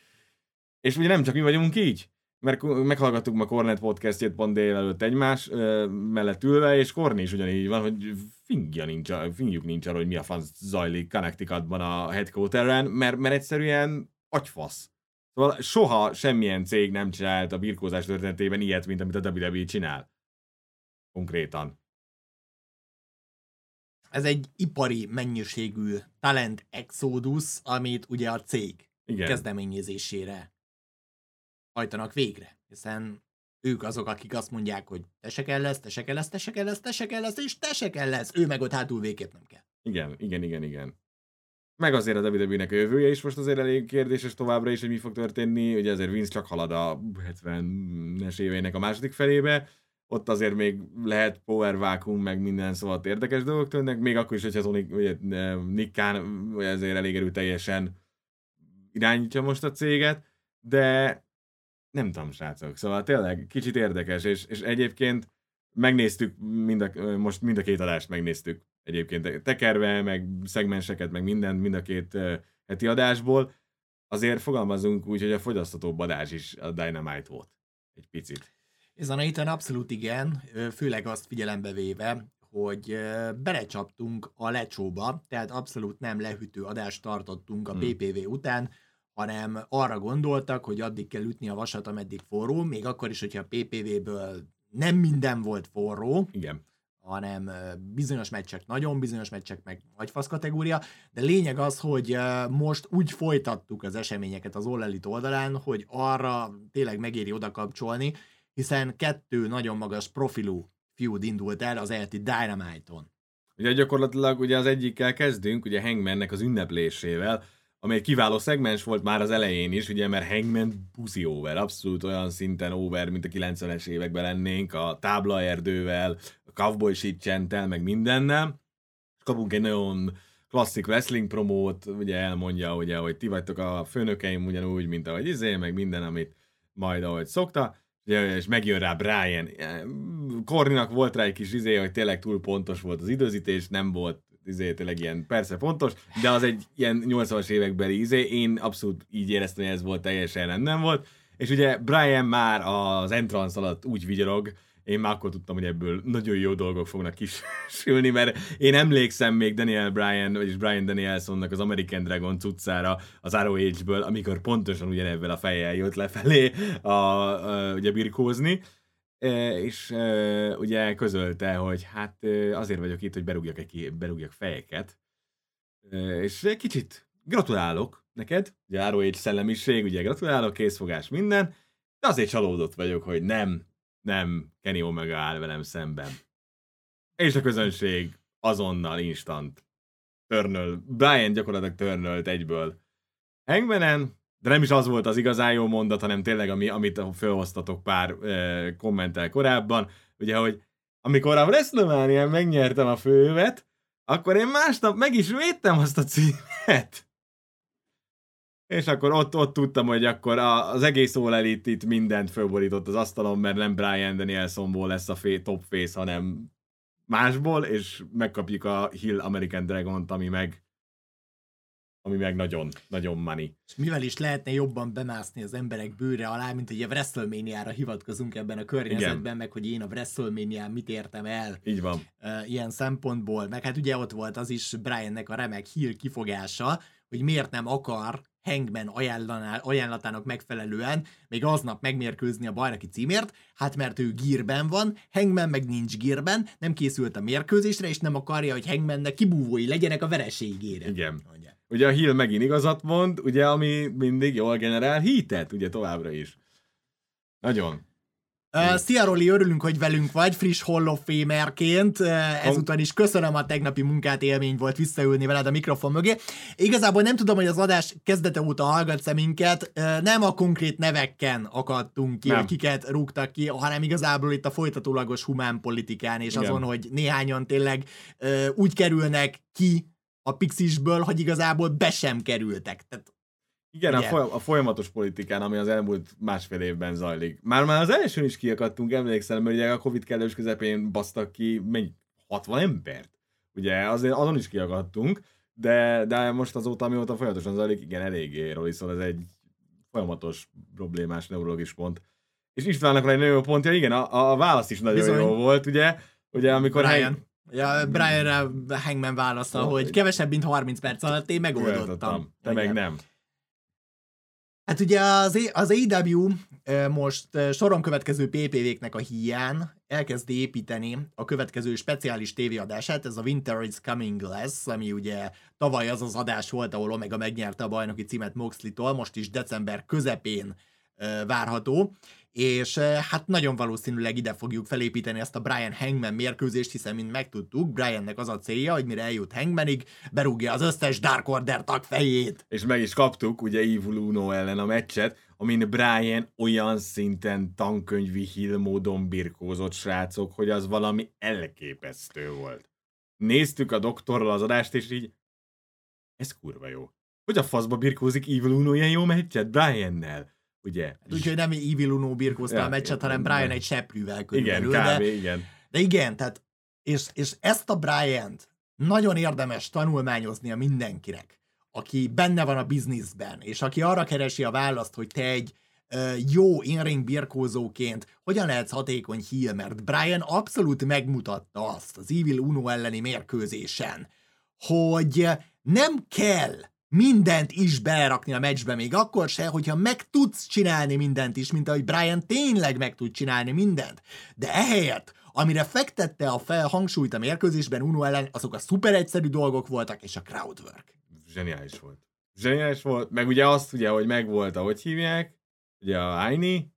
És ugye nem csak mi vagyunk így, mert meghallgattuk ma Kornet podcastjét pont délelőtt egymás ö, mellett ülve, és Korni is ugyanígy van, hogy fingja nincs, fingjuk nincs arra, hogy mi a fan zajlik Connecticutban a headquarteren, mert, mert egyszerűen agyfasz. Szóval soha semmilyen cég nem csinált a birkózás történetében ilyet, mint amit a WWE csinál. Konkrétan. Ez egy ipari mennyiségű talent exodus, amit ugye a cég Igen. kezdeményezésére hajtanak végre, hiszen ők azok, akik azt mondják, hogy te se kell lesz, te se kell lesz, te se kell lesz, te se kell lesz, és te se kell lesz. Ő meg ott hátul végképp nem kell. Igen, igen, igen, igen. Meg azért a WWE-nek jövője is most azért elég kérdéses továbbra is, hogy mi fog történni. Ugye azért Vince csak halad a 70-es éveinek a második felébe. Ott azért még lehet power vacuum, meg minden, szóval érdekes dolgok történnek. Még akkor is, hogyha Tony, ugye, Nick azért elég erőteljesen irányítja most a céget, de nem tudom, srácok. Szóval tényleg kicsit érdekes, és, és egyébként megnéztük, mind a, most mind a két adást megnéztük egyébként tekerve, meg szegmenseket, meg minden, mind a két heti adásból. Azért fogalmazunk úgy, hogy a fogyasztatóbb adás is a Dynamite volt. Egy picit. Ezen a héten abszolút igen, főleg azt figyelembe véve, hogy belecsaptunk a lecsóba, tehát abszolút nem lehűtő adást tartottunk a Hmm. PPV után, hanem arra gondoltak, hogy addig kell ütni a vasat, ameddig forró, még akkor is, hogyha a PPV-ből nem minden volt forró, Igen. Hanem bizonyos meccsek nagyon, bizonyos meccsek meg nagyfasz kategória, de lényeg az, hogy most úgy folytattuk az eseményeket az All oldalán, hogy arra tényleg megéri oda kapcsolni, hiszen kettő nagyon magas profilú feud indult el az elti Dynamite-on. Ugye gyakorlatilag ugye az egyikkel kezdünk, ugye Hangmannek az ünneplésével, ami egy kiváló szegmens volt már az elején is, ugye, mert Hangman puszi over, abszolút olyan szinten over, mint a 90-es években lennénk, a táblaerdővel, cowboy shit meg mindennel. És kapunk egy nagyon klasszik wrestling promót, ugye elmondja, ugye, hogy ti vagytok a főnökeim ugyanúgy, mint ahogy izé, meg minden, amit majd ahogy szokta, és megjön rá Brian. Korninak volt rá egy kis izé, hogy tényleg túl pontos volt az időzítés, nem volt izé, tényleg ilyen persze pontos, de az egy ilyen 80-as évekbeli izé, én abszolút így éreztem, hogy ez volt teljesen rendben volt, és ugye Brian már az entrance alatt úgy vigyorog, én már akkor tudtam, hogy ebből nagyon jó dolgok fognak kisülni, mert én emlékszem még Daniel Bryan, vagyis Brian Danielsonnak az American Dragon cuccára az ROH-ből, amikor pontosan ugyanebben a fejjel jött lefelé a, a, ugye birkózni, E, és e, ugye közölte, hogy hát e, azért vagyok itt, hogy berúgjak, egy, berúgjak fejeket, és kicsit gratulálok neked, ugye ROH szellemiség, ugye gratulálok, készfogás, minden, de azért csalódott vagyok, hogy nem, nem Kenny Omega áll velem szemben. És a közönség azonnal instant törnöl, Brian gyakorlatilag törnölt egyből Hangmanen, de nem is az volt az igazán jó mondat, hanem tényleg, ami, amit felhoztatok pár e, kommentel korábban, ugye, hogy amikor a WrestleMania megnyertem a fővet, akkor én másnap meg is védtem azt a címet. És akkor ott, ott tudtam, hogy akkor az egész All Elite itt mindent fölborított az asztalon, mert nem Brian Danielsonból lesz a fé, top face, hanem másból, és megkapjuk a Hill American Dragon-t, ami meg ami meg nagyon, nagyon money. És mivel is lehetne jobban bemászni az emberek bőre alá, mint hogy a WrestleMania-ra hivatkozunk ebben a környezetben, Igen. meg hogy én a WrestleMania mit értem el Így van. uh, ilyen szempontból. Meg hát ugye ott volt az is Briannek a remek hír kifogása, hogy miért nem akar Hangman ajánlatának megfelelően még aznap megmérkőzni a bajnoki címért, hát mert ő gírben van, Hangman meg nincs gírben, nem készült a mérkőzésre, és nem akarja, hogy Hangmannek kibúvói legyenek a vereségére. Igen. Ugye. Ugye a Hill megint igazat mond, ugye, ami mindig jól generál hitet, ugye továbbra is. Nagyon. Uh, szia Roli, örülünk, hogy velünk vagy, friss Hall of Famerként. Uh, ezúton is köszönöm a tegnapi munkát, élmény volt visszaülni veled a mikrofon mögé. Igazából nem tudom, hogy az adás kezdete óta hallgatsz minket, uh, nem a konkrét neveken akadtunk ki, Nem. hogy kiket rúgtak ki, hanem igazából itt a folytatólagos humán politikán, és Igen. azon, hogy néhányan tényleg uh, úgy kerülnek ki a Pixisből, hogy igazából be sem kerültek. Tehát Igen, a, foly- a folyamatos politikán, ami az elmúlt másfél évben zajlik. Már már az elsőn is kiakadtunk, emlékszem, mert ugye a Covid kellős közepén basztak ki mennyi, 60 embert. Ugye azért azon is kiakadtunk, de, de most azóta, amióta folyamatosan zajlik, igen, eléggé Roli, szóval ez egy folyamatos problémás neurológis pont. És Istvánnak egy nagyon jó pontja, igen, a, a válasz is nagyon Bizony. jó volt, ugye? Ugye, amikor Brian. Hank- Ja, Brianre Hangman válasza, Oh, hogy kevesebb, mint 30 perc alatt én megoldottam. Te meg Igen. nem. Hát ugye az, az AEW most soron következő PPV-knek a hiány elkezd építeni a következő speciális tévéadását, ez a Winter is Coming lesz, ami ugye tavaly az az adás volt, ahol Omega megnyerte a bajnoki címet Moxley-tól, most is december közepén várható, és hát nagyon valószínűleg ide fogjuk felépíteni ezt a Brian Hangman mérkőzést, hiszen mint megtudtuk, Briannek az a célja, hogy mire eljut Hangmanig, berúgja az összes Dark Order tag fejét. És meg is kaptuk ugye Evil Uno ellen a meccset, amin Brian olyan szinten tankönyvi hill módon birkózott srácok, hogy az valami elképesztő volt. Néztük a doktorral az adást, és így ez kurva jó. Hogy a faszba birkózik Evil Uno ilyen jó meccset Briannel? Ugye? Úgyhogy nem Evil Uno birkózta Ja, a meccset, hanem igen. Brian egy seprűvel Igen, körülbelül. kb. De, igen. de igen, tehát és, és ezt a Brian-t nagyon érdemes tanulmányoznia mindenkinek, aki benne van a bizniszben, és aki arra keresi a választ, hogy te egy jó in-ring birkózóként hogyan lehetsz hatékony heel, mert Brian abszolút megmutatta azt az Evil Uno elleni mérkőzésen, hogy nem kell mindent is belerakni a meccsbe, még akkor se, hogyha meg tudsz csinálni mindent is, mint ahogy Brian tényleg meg tud csinálni mindent. De ehelyett, amire fektette a fel hangsúlyt a mérkőzésben Uno ellen, azok a szuper egyszerű dolgok voltak, és a crowdwork. Zseniális volt. Zseniális volt, meg ugye azt ugye, hogy megvolt, ahogy hívják, ugye a Aini,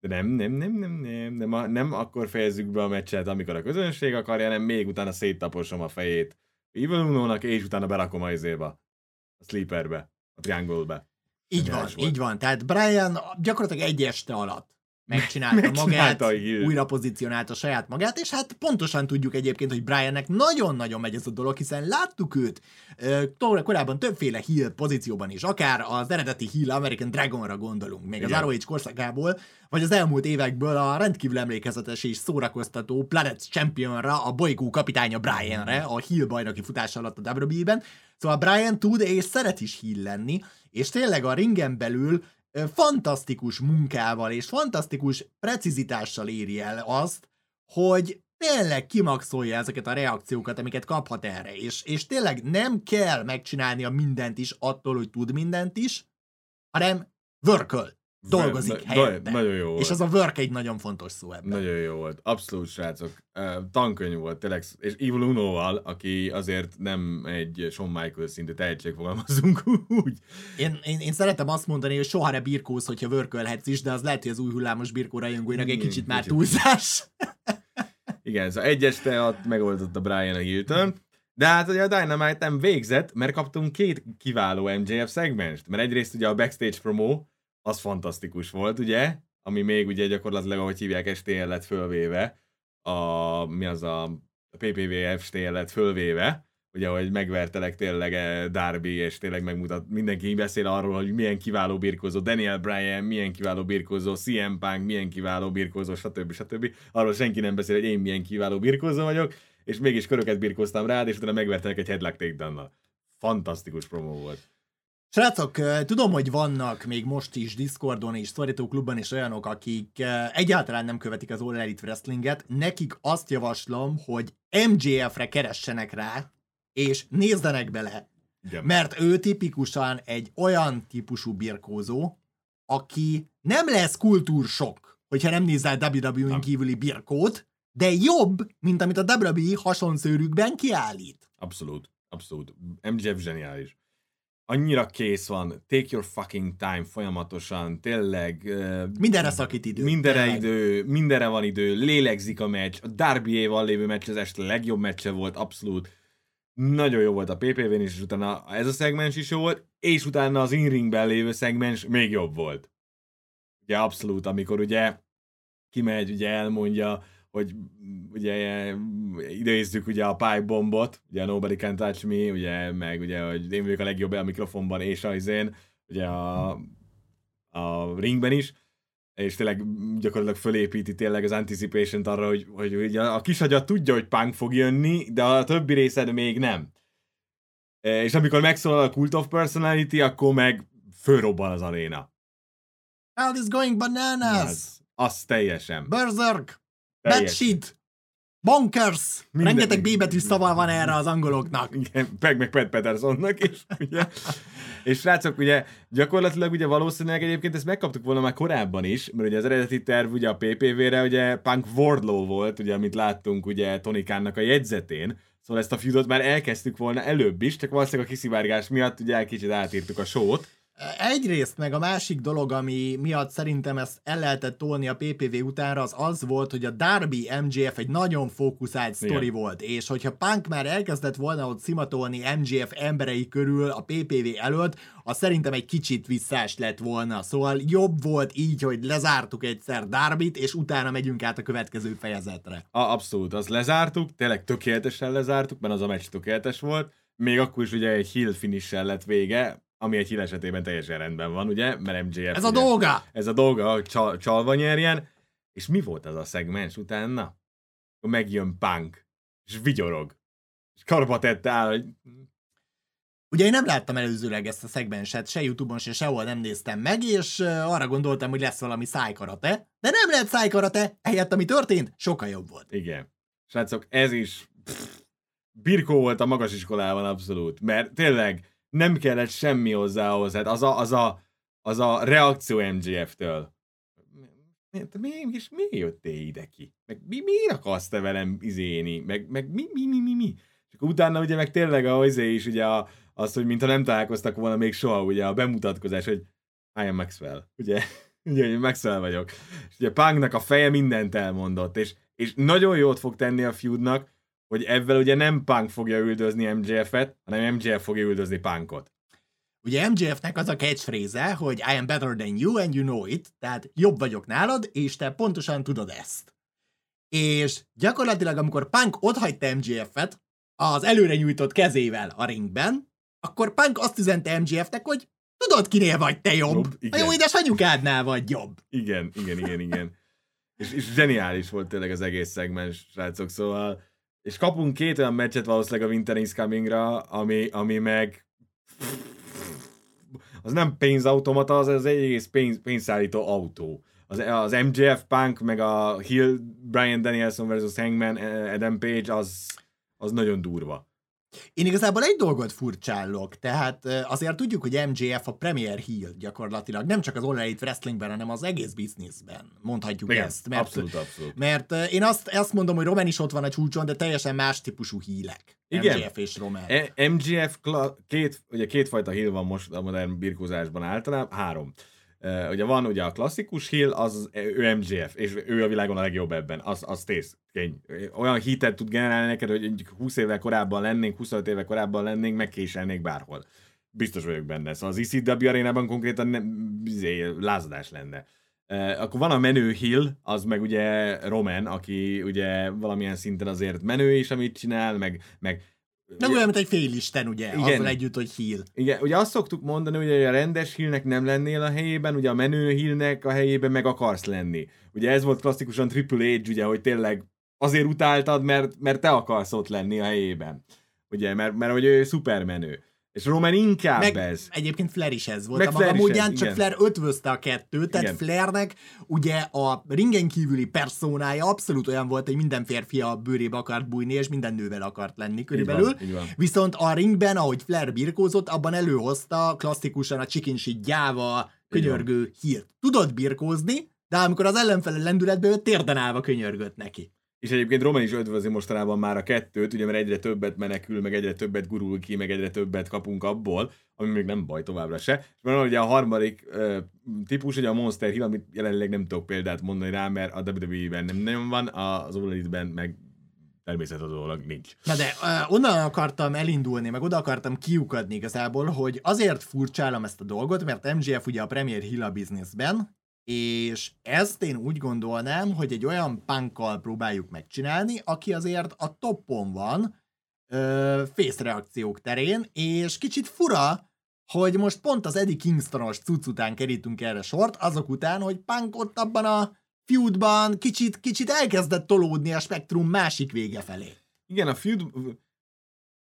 de nem, nem, nem, nem, nem, nem, a- nem akkor fejezzük be a meccset, amikor a közönség akarja, hanem még utána széttaposom a fejét Evil Uno-nak, és utána berakom a izébe, a sleeperbe, a triangle-be. Így van, volt. így van. Tehát Brian gyakorlatilag egy este alatt megcsinálta, *laughs* Megcsinálta magát, heel. újra pozícionálta saját magát, és hát pontosan tudjuk egyébként, hogy Briannek nagyon-nagyon megy ez a dolog, hiszen láttuk őt tó- korábban többféle heel pozícióban is, akár az eredeti heel American Dragonra gondolunk, még Igen. az ROH korszakából, vagy az elmúlt évekből a rendkívül emlékezetes és szórakoztató Planet Championra, a bolygó kapitánya Brianre, a heel bajnoki futás alatt a WWE-ben. Szóval Brian tud és szeret is heel lenni, és tényleg a ringen belül fantasztikus munkával és fantasztikus precizitással éri el azt, hogy tényleg kimaxolja ezeket a reakciókat, amiket kaphat erre, és, és tényleg nem kell megcsinálnia mindent is attól, hogy tud mindent is, hanem vörköl, dolgozik Na- helyette. na- Nagyon jó volt. És az a work egy nagyon fontos szó ebben. Nagyon jó volt. Abszolút, srácok. Uh, tankönyv volt, tényleg. És Evil Uno-val, aki azért nem egy Shawn Michaels szintű tehetség, fogalmazunk *laughs* úgy. Én, én, én szeretem azt mondani, hogy soha ne birkóz, hogyha vörkölhetsz is, de az lehet, hogy az új hullámos birkó rajongóinak egy kicsit már túlzás. *laughs* Igen, szóval egy este ott megoldotta Brian a Hilton. De hát ugye a Dynamite nem végzett, mert kaptunk két kiváló MJF szegmest. Mert egyrészt ugye a backstage promo, az fantasztikus volt, ugye? Ami még ugye gyakorlatilag, ahogy hívják, STL lett fölvéve. A, mi az a, a PPV STL lett fölvéve. Ugye, hogy megvertelek tényleg eh, Darby, és tényleg megmutat, mindenki beszél arról, hogy milyen kiváló birkózó Daniel Bryan, milyen kiváló birkózó CM Punk, milyen kiváló birkózó, stb. stb. Arról senki nem beszél, hogy én milyen kiváló birkózó vagyok, és mégis köröket birkóztam rád, és utána megvertelek egy headlock takedown Fantasztikus promó volt. Srácok, tudom, hogy vannak még most is Discordon és Szorító Klubban is olyanok, akik egyáltalán nem követik az All Elite Wrestlinget. Nekik azt javaslom, hogy MJF-re keressenek rá, és nézzenek bele, Igen. mert ő tipikusan egy olyan típusú birkózó, aki nem lesz kultúrsok, hogyha nem nézel WWE-n kívüli birkót, de jobb, mint amit a WWE hasonszőrükben kiállít. Abszolút, abszolút. MJF zseniális. Annyira kész van, take your fucking time folyamatosan, tényleg. Mindenre szakít idő. Mindenre tényleg. idő, mindenre van idő, lélegzik a meccs, a Darby-éval lévő meccs az este legjobb meccse volt, abszolút. Nagyon jó volt a PPV-n is, és utána ez a szegmens is jó volt, és utána az in-ringben lévő szegmens még jobb volt. Ugye abszolút, amikor ugye kimegy, ugye elmondja, hogy ugye idézzük ugye a pipe bombot, ugye Nobody Can Touch Me, ugye, meg ugye, hogy én vagyok a legjobb a mikrofonban és a izén, ugye a, a ringben is, és tényleg gyakorlatilag fölépíti tényleg az anticipation arra, hogy, hogy ugye a kisagyat tudja, hogy punk fog jönni, de a többi részed még nem. E, És amikor megszólal a Cult of Personality, akkor meg fölrobban az aréna. Crowd is going bananas! Az. Az teljesen. Berserk, Teljes. bad shit, bonkers, Minden- rengeteg B betű szava van erre az angoloknak. Igen, meg, meg Pat Pattersonnak is, *laughs* ugye. És srácok, ugye gyakorlatilag ugye valószínűleg egyébként ezt megkaptuk volna már korábban is, mert ugye az eredeti terv ugye a PPV-re ugye Punk Wardlow volt, ugye, amit láttunk ugye Tony Khan-nak a jegyzetén, szóval ezt a feudot már elkezdtük volna előbb is, csak valószínűleg a kiszivárgás miatt ugye egy kicsit átírtuk a sót. Egyrészt meg a másik dolog, ami miatt szerintem ezt el lehetett tolni a PPV utánra, az az volt, hogy a Darby MGF egy nagyon fókuszált sztori Igen. volt, és hogyha Punk már elkezdett volna ott szimatolni MGF emberei körül a PPV előtt, az szerintem egy kicsit visszás lett volna. Szóval jobb volt így, hogy lezártuk egyszer Darbyt, és utána megyünk át a következő fejezetre. A, abszolút, azt lezártuk, tényleg tökéletesen lezártuk, mert az a meccs tökéletes volt, még akkor is ugye egy heel finish lett vége, ami egy heel esetében teljesen rendben van, ugye, mert MJF Ez a ugye, dolga! ez a dolga, hogy csal, csalva nyerjen, és mi volt az a szegmens utána? Megjön Punk, és vigyorog, és karba tette áll, hogy Ugye én nem láttam előzőleg ezt a szegmenset, se Youtube-on, se sehol nem néztem meg, és arra gondoltam, hogy lesz valami szájkarate, de nem lett szájkarate, helyett ami történt, sokkal jobb volt. igen. Srácok, ez is pff, birkó volt a magas iskolában abszolút, mert tényleg nem kellett semmi hozzá ahhoz, hát az a, az a, az a reakció MGF-től. Mi- Te mégis miért jöttél ide ki? Meg mi, miért akarsz te velem izéni? Meg, meg mi, mi, mi, mi, mi? És akkor utána ugye meg tényleg a izé is ugye a, az, hogy mintha nem találkoztak volna még soha, ugye a bemutatkozás, hogy I am Maxwell, ugye? *laughs* Ugye, én Maxwell vagyok. És ugye Punknak a feje mindent elmondott, és, és nagyon jót fog tenni a feudnak, hogy ebben ugye nem Punk fogja üldözni MJF-et, hanem MJF fogja üldözni Punkot. Ugye MJF-nek az a catchphrase hogy I am better than you and you know it, tehát jobb vagyok nálad, és te pontosan tudod ezt. És gyakorlatilag, amikor Punk otthagyta MJF-et az előre nyújtott kezével a ringben, akkor Punk azt üzente MJF-nek, hogy tudod, kinél vagy te jobb. Jobb, igen. a jó édes anyukádnál vagy jobb. Igen, igen, igen, igen. és, és zseniális volt tényleg az egész szegmens, srácok, szóval és kapunk két olyan meccset valószínűleg a Winter is Coming-ra, ami, ami meg az nem pénzautomata, az, az egész pénz, pénzszállító autó. Az, az MJF Punk, meg a Hill Brian Danielson versus Hangman Adam Page, az, az nagyon durva. Én igazából egy dolgot furcsálok, tehát azért tudjuk, hogy MJF a Premier Heel gyakorlatilag, nem csak az All Elite Wrestlingben, hanem az egész bizniszben, mondhatjuk Igen, ezt. Mert, abszolút, abszolút. Mert én azt, azt mondom, hogy Roman is ott van a csúcson, de teljesen más típusú hílek. Igen. MJF és Roman. E- MGF, kla- két, ugye kétfajta hill van most a modern birkózásban általában, három. Uh, ugye van ugye a klasszikus hill, az ő MGF, és ő a világon a legjobb ebben, az, az tész, kény. Olyan hitet tud generálni neked, hogy mondjuk 20 évvel korábban lennénk, 25 évvel korábban lennénk, megkéselnék bárhol. Biztos vagyok benne. Szóval az ECW arénában konkrétan nem, izé, lázadás lenne. Uh, akkor van a menő Hill, az meg ugye Roman, aki ugye valamilyen szinten azért menő is, amit csinál, meg, meg Nem olyan, mint egy félisten, ugye, Igen. Azzal együtt, hogy heel. igen, ugye azt szoktuk mondani, hogy a rendes hílnek nem lennél a helyében, ugye a menő hílnek a helyében meg akarsz lenni. Ugye ez volt klasszikusan Triple H, ugye, hogy tényleg azért utáltad, mert, mert te akarsz ott lenni a helyében. Ugye, mert, mert hogy ő szupermenő. És Roman inkább Meg ez. egyébként Flair is ez volt. Meg a maga Flair módján, csak igen. Flair ötvözte a kettőt, tehát Igen. Flairnek ugye a ringen kívüli personája abszolút olyan volt, hogy minden férfi a bőrébe akart bújni, és minden nővel akart lenni Így körülbelül. van, így van. Viszont a ringben, ahogy Flair birkózott, abban előhozta klasszikusan a chicken shit gyáva, könyörgő hírt. Tudott birkózni, de amikor az ellenfele lendületbe jött, térden állva könyörgött neki. És egyébként Roman is ötvözi mostanában már a kettőt, ugye mert egyre többet menekül, meg egyre többet gurul ki, meg egyre többet kapunk abból, ami még nem baj továbbra se. És van ugye a harmadik uh, típus, ugye a Monster Hill, amit jelenleg nem tudok példát mondani rá, mert a WWE-ben nem nagyon van, az All meg természetadólag nincs. Na de uh, onnan akartam elindulni, meg oda akartam kiukadni igazából, hogy azért furcsálom ezt a dolgot, mert MGF ugye a Premier Hill a bizniszben, és ezt én úgy gondolnám, hogy egy olyan punkkal próbáljuk megcsinálni, aki azért a toppon van, ö, face reakciók terén, és kicsit fura, hogy most pont az Eddie Kingstonos cucc után kerítünk erre sort, azok után, hogy Punk ott abban a feudban kicsit, kicsit elkezdett tolódni a spektrum másik vége felé. Igen, a feud...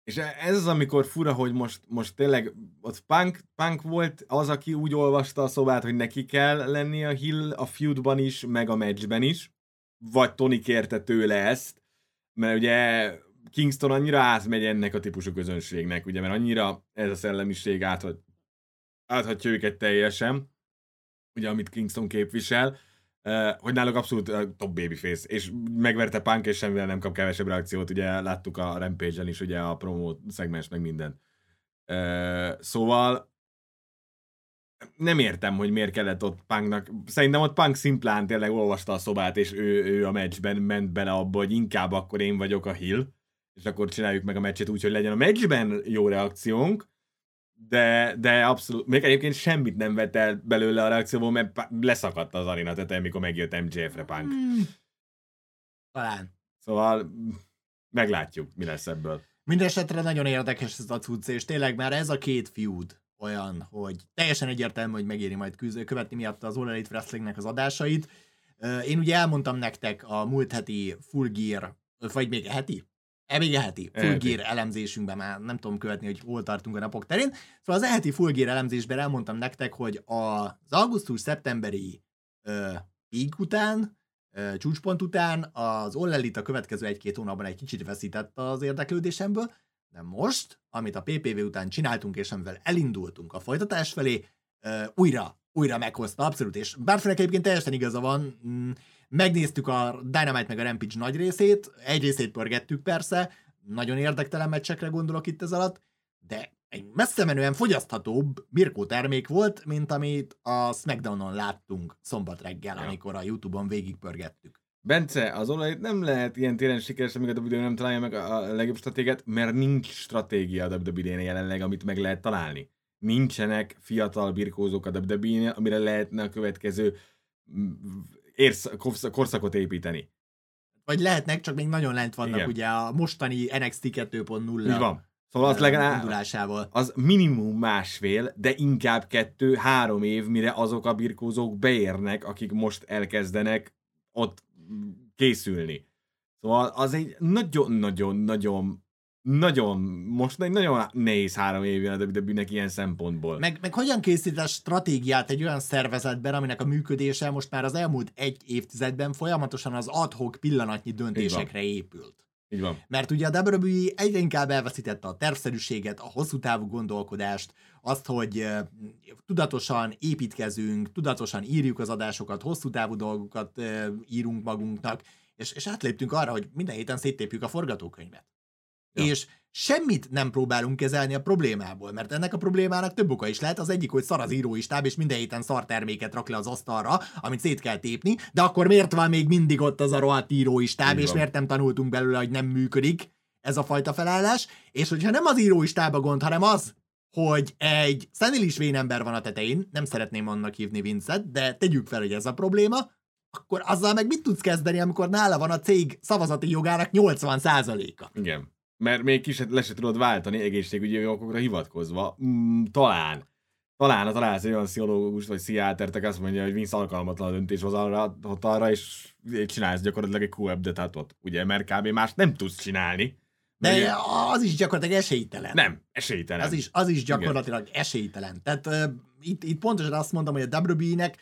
És e, ez az, amikor fura, hogy most, most tényleg ott punk, punk volt az, aki úgy olvasta a szobát, hogy neki kell lenni a Hill a feudban is, meg a matchben is, vagy Tony kérte tőle ezt, mert ugye Kingston annyira átmegy ennek a típusú közönségnek, ugye, mert annyira ez a szellemiség áthat, áthatja őket teljesen, ugye, amit Kingston képvisel, hogy náluk abszolút top babyface, és megverte Punk, és semmivel nem kap kevesebb reakciót, ugye láttuk a Rampage-en is, ugye a promo szegmens, meg minden. Szóval nem értem, hogy miért kellett ott Punknak. Szerintem ott Punk szimplán tényleg olvasta a szobát, és ő, ő a meccsben ment bele abba, hogy inkább akkor én vagyok a hill, és akkor csináljuk meg a meccset úgy, hogy legyen a meccsben jó reakciónk, de, de abszolút, még egyébként semmit nem vett el belőle a reakcióból, mert leszakadt az arena tetején, mikor megjött MJF-re Punk. Hmm. Talán. Szóval meglátjuk, mi lesz ebből. Mindenesetre nagyon érdekes ez a cucc, és tényleg már ez a két feud olyan, hogy teljesen egyértelmű, hogy megéri majd küzd, követni miatt az All Elite Wrestlingnek az adásait. Én ugye elmondtam nektek a múlt heti Full Gear, vagy még heti? Még eheti full gear elemzésünkben már nem tudom követni, hogy hol tartunk a napok terén. Szóval az eheti full gear elemzésben elmondtam nektek, hogy az augusztus-szeptemberi peak után, ö, csúcspont után az All Elite a következő egy-két hónapban egy kicsit veszített az érdeklődésemből, de most, amit a PPV után csináltunk, és amivel elindultunk a folytatás felé, ö, újra, újra meghozta, abszolút, és Bárfének egyébként teljesen igaza van, mm, Megnéztük a Dynamite meg a Rampage nagy részét, egy részét pörgettük persze, nagyon érdektelen meccsekre gondolok itt ez alatt, de egy messze menően fogyaszthatóbb Mirko termék volt, mint amit a Smackdownon láttunk szombat reggel, ja. amikor a Youtube-on végigpörgettük. Bence, az olajt nem lehet ilyen téren sikeres, amíg a WWE nem találja meg a legjobb stratégiát, mert nincs stratégia a WWE-nél jelenleg, amit meg lehet találni. Nincsenek fiatal birkózók a WWE-nél, amire lehetne a következő érsz, korszakot építeni. Vagy lehetnek, csak még nagyon lent vannak Igen. ugye a mostani NXT 2.0 Így van. Szóval az legalább az minimum másfél, de inkább kettő-három év, mire azok a birkózók beérnek, akik most elkezdenek ott készülni. Szóval az egy nagyon-nagyon-nagyon nagyon, most egy nagyon nehéz három év jön a WWE-nek ilyen szempontból. Meg, meg hogyan készít a stratégiát egy olyan szervezetben, aminek a működése most már az elmúlt egy évtizedben folyamatosan az adhok pillanatnyi döntésekre épült. Így van. Mert ugye a WWE egyre inkább elveszítette a tervszerűséget, a hosszú távú gondolkodást, azt, hogy tudatosan építkezünk, tudatosan írjuk az adásokat, hosszú távú dolgokat írunk magunknak, és, és átléptünk arra, hogy minden héten széttépjük a forgatókönyvet. Ja. És semmit nem próbálunk kezelni a problémából, mert ennek a problémának több oka is lehet. Az egyik, hogy szar az írói stáb, és minden héten szar terméket rak le az asztalra, amit szét kell tépni, de akkor miért van még mindig ott az a rohadt írói stáb, és miért nem tanultunk belőle, hogy nem működik ez a fajta felállás, és hogyha nem az írói stáb a gond, hanem az, hogy egy szenilis vénember van a tetején, nem szeretném annak hívni Vincent, de tegyük fel, hogy ez a probléma, akkor azzal meg mit tudsz kezdeni, amikor nála van a cég szavazati jogának 80%-a? Igen mert még kis le se tudod váltani egészségügyi okokra hivatkozva. Mm, talán. Talán találsz egy olyan pszichológus vagy pszichiátert, aki azt mondja, hogy Vince alkalmatlan a döntéshozatalra, és csinálsz gyakorlatilag egy QB detatot, ugye, mert kb. más nem tudsz csinálni. De az is gyakorlatilag esélytelen. Nem, esélytelen. Az is, az is gyakorlatilag Igen. esélytelen. Tehát uh, itt, itt pontosan azt mondom, hogy a WWE-nek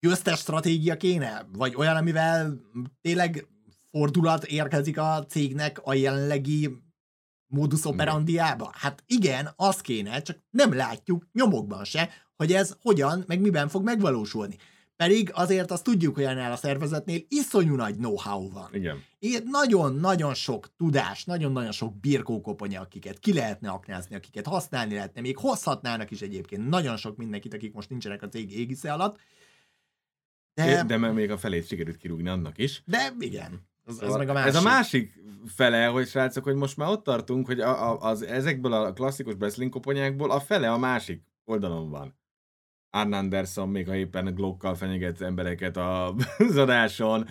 győztes stratégia kéne, vagy olyan, amivel tényleg fordulat érkezik a cégnek a jelenlegi modus operandiába? Hát igen, az kéne, csak nem látjuk nyomokban se, hogy ez hogyan, meg miben fog megvalósulni. Pedig azért azt tudjuk, hogy ennél a szervezetnél iszonyú nagy know-how van. Igen. nagyon-nagyon sok tudás, nagyon-nagyon sok birkókoponya, akiket ki lehetne aknázni, akiket használni lehetne, még hozhatnának is egyébként nagyon sok mindenkit, akik most nincsenek a cég égisze alatt. De, de még a felét sikerült kirúgni annak is. De igen. Ez, ez, meg a másik. ez a másik fele, hogy srácok, hogy most már ott tartunk, hogy a, a, az, ezekből a klasszikus wrestling koponyákból a fele a másik oldalon van. Arn Anderson még ha éppen Glockkal fenyeget embereket *laughs* az adáson,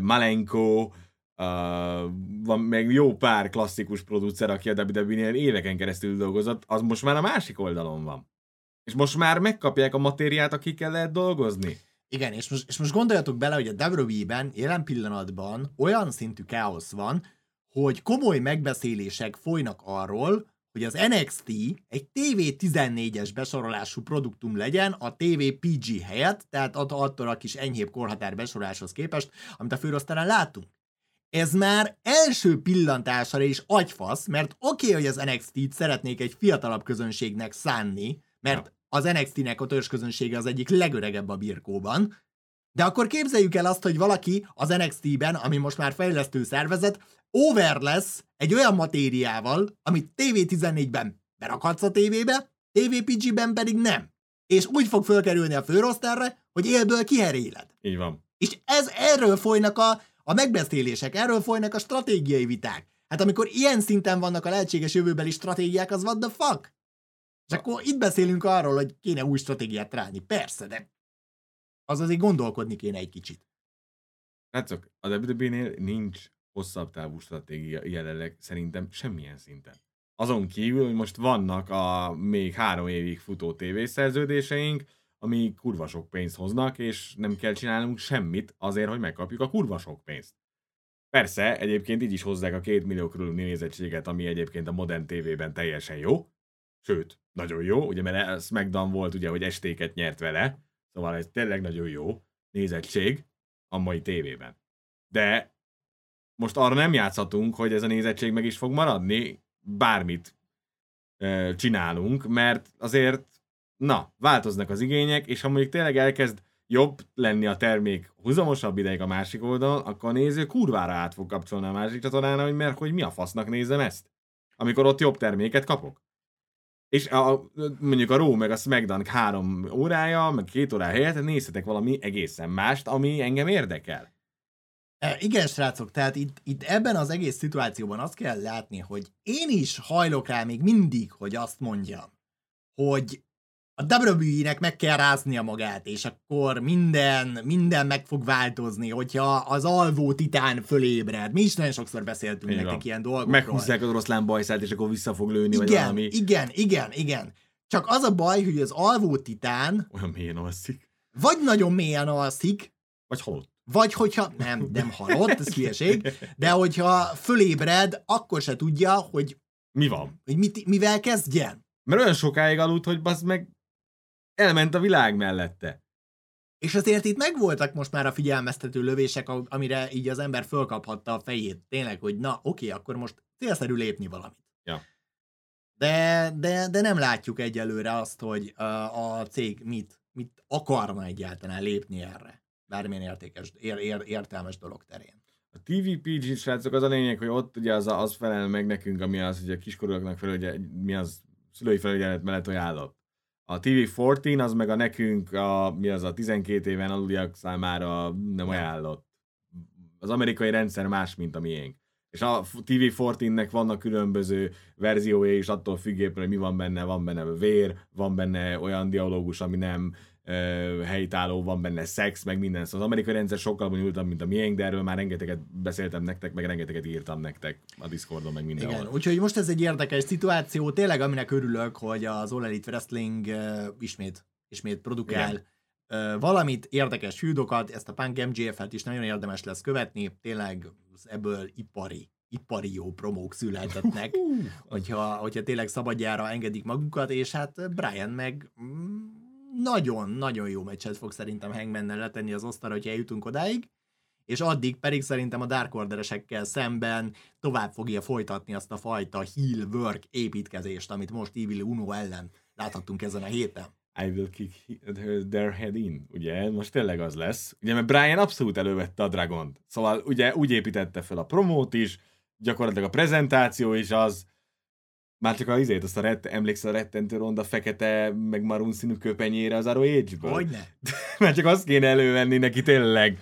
Malenko, uh, van még jó pár klasszikus producer, aki a WWE-nél éveken keresztül dolgozott, az most már a másik oldalon van. És most már megkapják a matériát, akikkel lehet dolgozni. Igen, és most, és most gondoljatok bele, hogy a WWE-ben jelen pillanatban olyan szintű káosz van, hogy komoly megbeszélések folynak arról, hogy az NXT egy TV14-es besorolású produktum legyen a TV PG helyett, tehát attól a kis enyhébb korhatár besoroláshoz képest, amit a főrosztárán látunk. Ez már első pillantásra is agyfasz, mert oké, okay, hogy az NXT-t szeretnék egy fiatalabb közönségnek szánni, mert az NXT-nek a közönsége az egyik legöregebb a birkóban, de akkor képzeljük el azt, hogy valaki az NXT-ben, ami most már fejlesztő szervezet, over lesz egy olyan matériával, amit TV14-ben berakhatsz a tévébe, TVPG-ben pedig nem. És úgy fog fölkerülni a főrosztárra, hogy élből kiheréled. Így van. És ez erről folynak a, a megbeszélések, erről folynak a stratégiai viták. Hát amikor ilyen szinten vannak a lehetséges jövőbeli stratégiák, az what the fuck? És akkor itt beszélünk arról, hogy kéne új stratégiát ráni. Persze, de az azért gondolkodni kéne egy kicsit. Látszok, a WWE-nél nincs hosszabb távú stratégia jelenleg szerintem semmilyen szinten. Azon kívül, hogy most vannak a még három évig futó tévészerződéseink, ami kurva sok pénzt hoznak, és nem kell csinálnunk semmit azért, hogy megkapjuk a kurva sok pénzt. Persze, egyébként így is hozzák a két millió körül nézettséget, ami egyébként a modern tévében teljesen jó. Sőt, nagyon jó, ugye mert a SmackDown volt ugye, hogy estéket nyert vele, szóval ez tényleg nagyon jó nézettség a mai tévében. De most arra nem játszhatunk, hogy ez a nézettség meg is fog maradni, bármit e, csinálunk, mert azért, na, változnak az igények, és ha mondjuk tényleg elkezd jobb lenni a termék húzamosabb ideig a másik oldalon, akkor a néző kurvára át fog kapcsolni a másik csatornára, hogy mert hogy mi a fasznak nézem ezt, amikor ott jobb terméket kapok. És a, mondjuk a Raw meg a SmackDown három órája, meg két órája helyett nézhetek valami egészen mást, ami engem érdekel. E, igen, srácok, tehát itt, itt ebben az egész szituációban azt kell látni, hogy én is hajlok rá még mindig, hogy azt mondjam, hogy a WWE-nek meg kell ráznia magát, és akkor minden, minden meg fog változni, hogyha az alvó titán fölébred. Mi is nagyon sokszor beszéltünk Igen. nektek ilyen dolgokról. Meghúzzák az oroszlán bajszát, és akkor vissza fog lőni, igen, vagy valami. Igen, igen, igen. Csak az a baj, hogy az alvó titán... Olyan mélyen alszik. Vagy nagyon mélyen alszik. Vagy halott. Vagy hogyha, nem, nem halott, ez hülyeség, de hogyha fölébred, akkor se tudja, hogy mi van. Hogy mit, mivel kezdjen. Mert olyan sokáig aludt, hogy az meg elment a világ mellette. És azért itt megvoltak most már a figyelmeztető lövések, amire így az ember fölkaphatta a fejét. Tényleg, hogy na, oké, akkor most célszerű lépni valamit. Ja. De, de, de nem látjuk egyelőre azt, hogy a, cég mit, mit akarna egyáltalán lépni erre bármilyen értékes, ér, ér, értelmes dolog terén. A TVPG srácok az a lényeg, hogy ott ugye az, az felel meg nekünk, ami az, hogy a kiskorúaknak felügye, mi az szülői felügyelet mellett ajánlott. A TV14 az meg a nekünk, a, mi az a 12 éven aluliak számára nem ajánlott. Az amerikai rendszer más, mint a miénk. És a TV14-nek vannak különböző verziói, és attól függében, hogy mi van benne, van benne vér, van benne olyan dialógus, ami nem helytálló, van benne szex, meg minden. Szóval az amerikai rendszer sokkal bonyolultabb, mint a miénk, de erről már rengeteget beszéltem nektek, meg rengeteget írtam nektek a Discordon, meg mindenhol. Igen, úgyhogy most ez egy érdekes szituáció, tényleg aminek örülök, hogy az All Elite Wrestling uh, ismét, ismét produkál uh, valamit, érdekes hűdokat, ezt a Punk MGF-et is nagyon érdemes lesz követni, tényleg ebből ipari ipari jó promók születetnek, hogyha, hogyha tényleg szabadjára engedik magukat, és hát Brian meg mm, nagyon-nagyon jó meccset fog szerintem hangman letenni az asztalra, hogyha eljutunk odáig, és addig pedig szerintem a Dark Orderesekkel szemben tovább fogja folytatni azt a fajta heal work építkezést, amit most Evil Uno ellen láthattunk ezen a héten. I will kick their head in, ugye, most tényleg az lesz. Ugye, mert Brian abszolút elővette a Dragont, szóval ugye úgy építette fel a promót is, gyakorlatilag a prezentáció is az, már csak a izét, azt a rett, emlékszel a rettentő ronda fekete, meg marun színű köpenyére az ROH-ből? Hogyne? *laughs* Már csak azt kéne elővenni neki tényleg.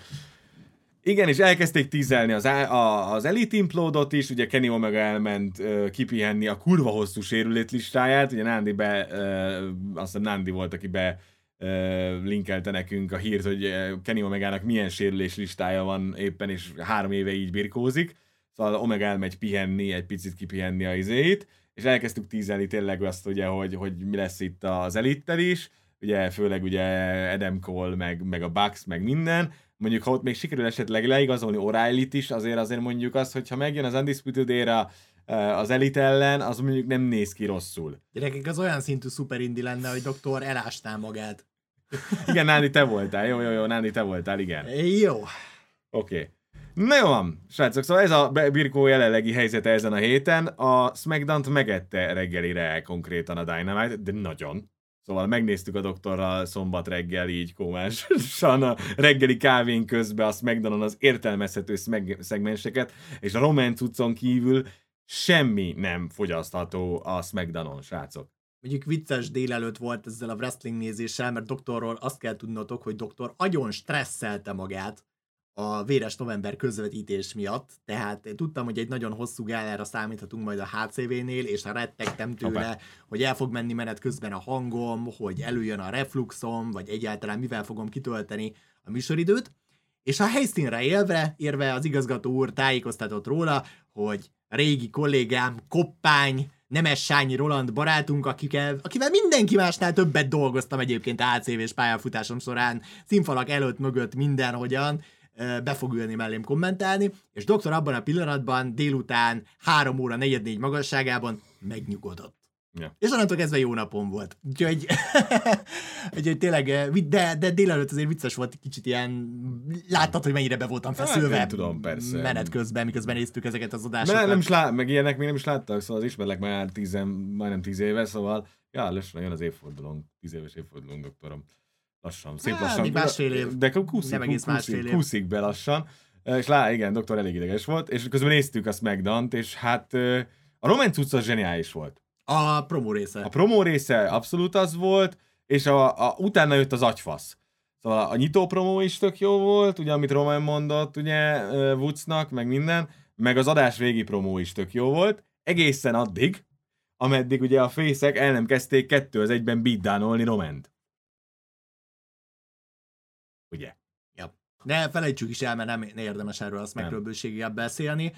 Igen, és elkezdték tízelni az, a, az Elite Implodot is, ugye Kenny Omega elment uh, kipihenni a kurva hosszú sérülét listáját, ugye Nandi be, uh, azt hiszem Nandi volt, aki be uh, linkelte nekünk a hírt, hogy Kenny Omegának milyen sérülés listája van éppen, és három éve így birkózik, szóval Omega elmegy pihenni, egy picit kipihenni a izét, és elkezdtük tízelni tényleg azt ugye, hogy, hogy mi lesz itt az elittel is, ugye főleg ugye Adam Cole, meg, meg a Bucks, meg minden, mondjuk ha ott még sikerül esetleg leigazolni oreilly is, azért azért mondjuk azt, hogyha megjön az Undisputed Era az elit ellen, az mondjuk nem néz ki rosszul. Gyerekek, az olyan szintű szuperindi lenne, hogy doktor elásná magát. Igen, Náni, te voltál. Jó, jó, jó, Náni, te voltál, igen. Jó. Oké. Okay. Na jó van, srácok, szóval ez a Birkó jelenlegi helyzete ezen a héten. A smackdown megette reggelire konkrétan a Dynamite, de nagyon. Szóval megnéztük a doktorral szombat reggel így komásan a reggeli kávén közben a smackdown az értelmezhető szegmenseket, és a román cuccon kívül semmi nem fogyasztható a smackdown srácok. Mondjuk vicces délelőtt volt ezzel a wrestling nézéssel, mert doktorról azt kell tudnotok, hogy doktor agyon stresszelte magát, a véres november közvetítés miatt, tehát tudtam, hogy egy nagyon hosszú gálára számíthatunk majd a HCV-nél, és rettegtem tőle, Hoppá. hogy el fog menni menet közben a hangom, hogy előjön a refluxom, vagy egyáltalán mivel fogom kitölteni a műsoridőt, és a helyszínre élve, érve az igazgató úr tájékoztatott róla, hogy régi kollégám, Koppány, Nemes Sányi Roland barátunk, akikkel, akivel mindenki másnál többet dolgoztam egyébként ACV-s pályafutásom során, színfalak előtt, mögött, mindenhogyan, be fog ülni mellém kommentálni, és doktor abban a pillanatban délután 3 óra 4 magasságában megnyugodott. Ja. És onnantól kezdve jó napom volt. Úgyhogy, *laughs* úgyhogy tényleg, de, de délelőtt azért vicces volt, kicsit ilyen, láttad, hogy mennyire be voltam hát, feszülve. Hát, tudom, persze. Menet közben, miközben néztük ezeket az adásokat. Mert nem is lát, meg ilyenek még nem is láttak, szóval az ismerlek már tízen, majdnem tíz éve, szóval ja, lassan jön az évfordulónk, tíz éves évfordulónk, doktorom. Lassan, szép lassan. Még másfél év. De kúszik, nem egész másfél év. Kúszik be lassan. És lá, igen, doktor elég ideges volt, és közben néztük a smackdown és hát a Roman cucca zseniális volt. A promó része. A promó része abszolút az volt, és a, a, utána jött az agyfasz. Szóval a nyitó promó is tök jó volt, ugye, amit Roman mondott, ugye, Woodsnak, meg minden, meg az adás végi promó is tök jó volt, egészen addig, ameddig ugye a fészek el nem kezdték kettő az egyben beatdownolni Romant ugye? Ja. De felejtsük is el, mert nem érdemes erről azt megről beszélni.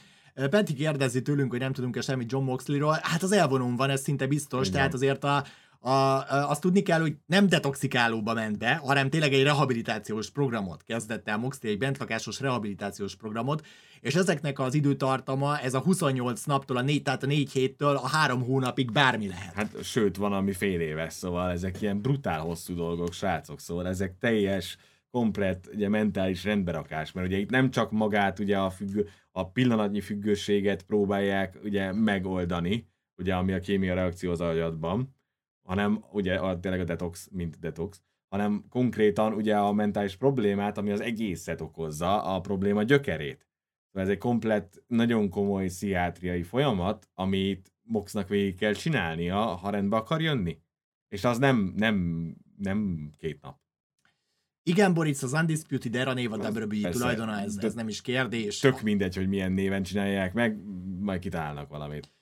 Peti kérdezi tőlünk, hogy nem tudunk-e semmit John Moxley-ról. Hát az elvonón van, ez szinte biztos, Igen. tehát azért a, a, a, azt tudni kell, hogy nem detoxikálóba ment be, hanem tényleg egy rehabilitációs programot kezdett el Moxley, egy bentlakásos rehabilitációs programot, és ezeknek az időtartama, ez a 28 naptól, a 4, tehát a 4 héttől a 3 hónapig bármi lehet. Hát sőt, van ami fél éves, szóval ezek ilyen brutál hosszú dolgok, srácok, szóval ezek teljes komplet ugye, mentális rendberakás, mert ugye itt nem csak magát ugye a, függő, a pillanatnyi függőséget próbálják ugye megoldani, ugye ami a kémia reakció az agyadban, hanem ugye a, tényleg a detox, mint detox, hanem konkrétan ugye a mentális problémát, ami az egészet okozza, a probléma gyökerét. Szóval ez egy komplet, nagyon komoly pszichiátriai folyamat, amit Moxnak végig kell csinálnia, ha rendbe akar jönni. És az nem, nem, nem két nap. Igen, Boris, az Undisputed Era név a WWE tulajdona, ez, ez nem is kérdés. Tök mindegy, hogy milyen néven csinálják meg, majd kitalálnak valamit.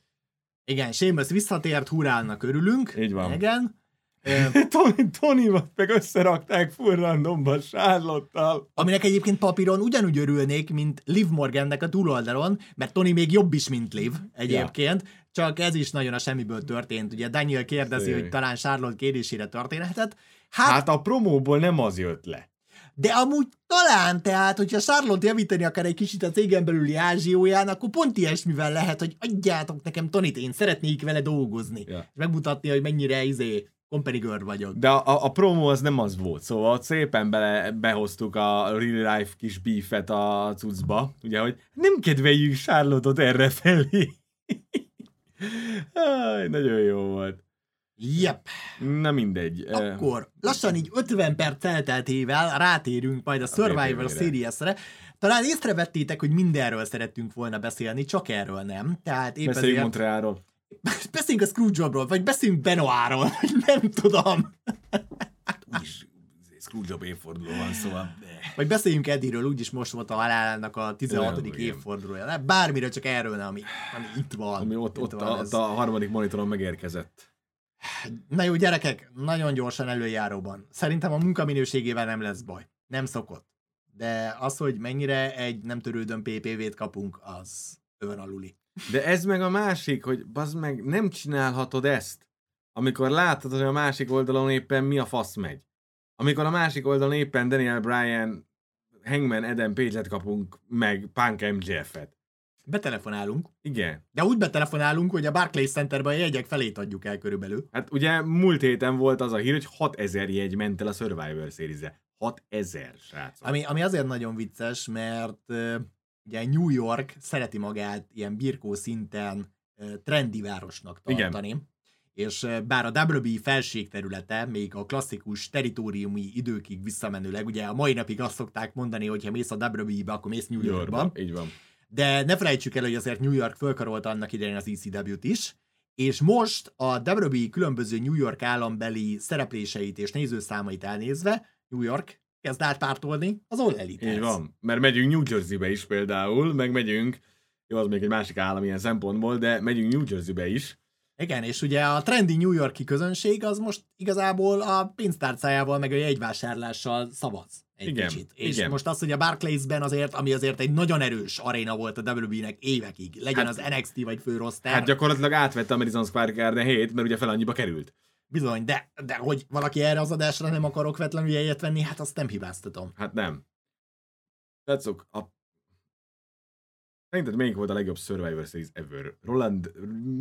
Igen, Seamus visszatért, hurálnak, örülünk. Így van. Igen. *laughs* Tony, Tony meg összerakták full randomba Charlotte-tal. Aminek egyébként papíron ugyanúgy örülnék, mint Liv Morgannek a túloldalon, mert Tony még jobb is, mint Liv egyébként, ja. csak ez is nagyon a semmiből történt. Ugye Daniel kérdezi, Szépen. hogy talán Charlotte kérésére történhetett. Hát, hát a promóból nem az jött le. De amúgy talán, tehát, hogyha Charlotte javítani akar egy kicsit a cégen belüli ázsióján, akkor pont ilyesmivel lehet, hogy adjátok nekem Tonit, én szeretnék vele dolgozni. Ja. És megmutatni, hogy mennyire izé komperigör vagyok. De a, a promo az nem az volt, szóval szépen bele, behoztuk a real life kis beefet a cuccba, ugye, hogy nem kedveljük Charlotte-ot erre felé. *laughs* Aj, nagyon jó volt. Yep. Na mindegy. Akkor lassan így 50 perc elteltével rátérünk majd a Survivor Series-re. Talán észrevettétek, hogy mindenről szerettünk volna beszélni, csak erről nem. Tehát épp Beszéljünk ezért... Montrealról. *laughs* Beszéljünk a Screwjob-ról, vagy beszéljünk Benoáról, vagy *laughs* nem tudom. hát úgyis Screwjob évforduló van, szóval... Vagy beszéljünk Eddie-ről, úgyis most volt a halálának a 16. Olyan, évfordulója. Bármiről, csak erről nem, ami, ami itt van. Ami ott, itt ott, van, a, ott a harmadik monitoron megérkezett. Na jó, gyerekek, nagyon gyorsan előjáróban. Szerintem a munkaminőségével nem lesz baj. Nem szokott. De az, hogy mennyire egy nem törődön PPV-t kapunk, az ön aluli. De ez meg a másik, hogy bazd meg, nem csinálhatod ezt. amikor látod, hogy a másik oldalon éppen mi a fasz megy. Amikor a másik oldalon éppen Daniel Bryan, Hangman Adam Page-et kapunk, meg Punk MJF-et. Betelefonálunk. Igen. De úgy betelefonálunk, hogy a Barclays Centerben a jegyek felét adjuk el körülbelül. Hát ugye múlt héten volt az a hír, hogy 6000 jegy ment el a Survivor Series-e. 6000, srácok. Ami, ami azért nagyon vicces, mert uh, ugye New York szereti magát ilyen birkó szinten uh, trendi városnak tartani. Igen. És uh, bár a WWE felség területe még a klasszikus teritoriumi időkig visszamenőleg, ugye a mai napig azt szokták mondani, hogy ha mész a WWE-be, akkor mész New Yorkba. Yorkba. Így van. De ne felejtsük el, hogy azért New York fölkarolta annak idején az ECW-t is, és most a WWE különböző New York állambeli szerepléseit és nézőszámait elnézve, New York kezd átpártolni az All elite Így van, mert megyünk New Jersey-be is például, meg megyünk, jó, az még egy másik állam ilyen szempontból, de megyünk New Jersey-be is. Igen, és ugye a trendi New Yorki közönség az most igazából a pénztárcájával meg a jegyvásárlással szavaz egy igen, kicsit. És igen. most az, hogy a Barclays-ben azért, ami azért egy nagyon erős aréna volt a WWE-nek évekig, legyen hát, az NXT vagy főroszter. Hát gyakorlatilag átvette a Madison Square Garden 7, mert ugye fel annyiba került. Bizony, de, de hogy valaki erre az adásra nem akar okvetlenül jegyet venni, hát azt nem hibáztatom. Hát nem. Tetszok, a Szerinted melyik volt a legjobb Survivor Series ever? Roland,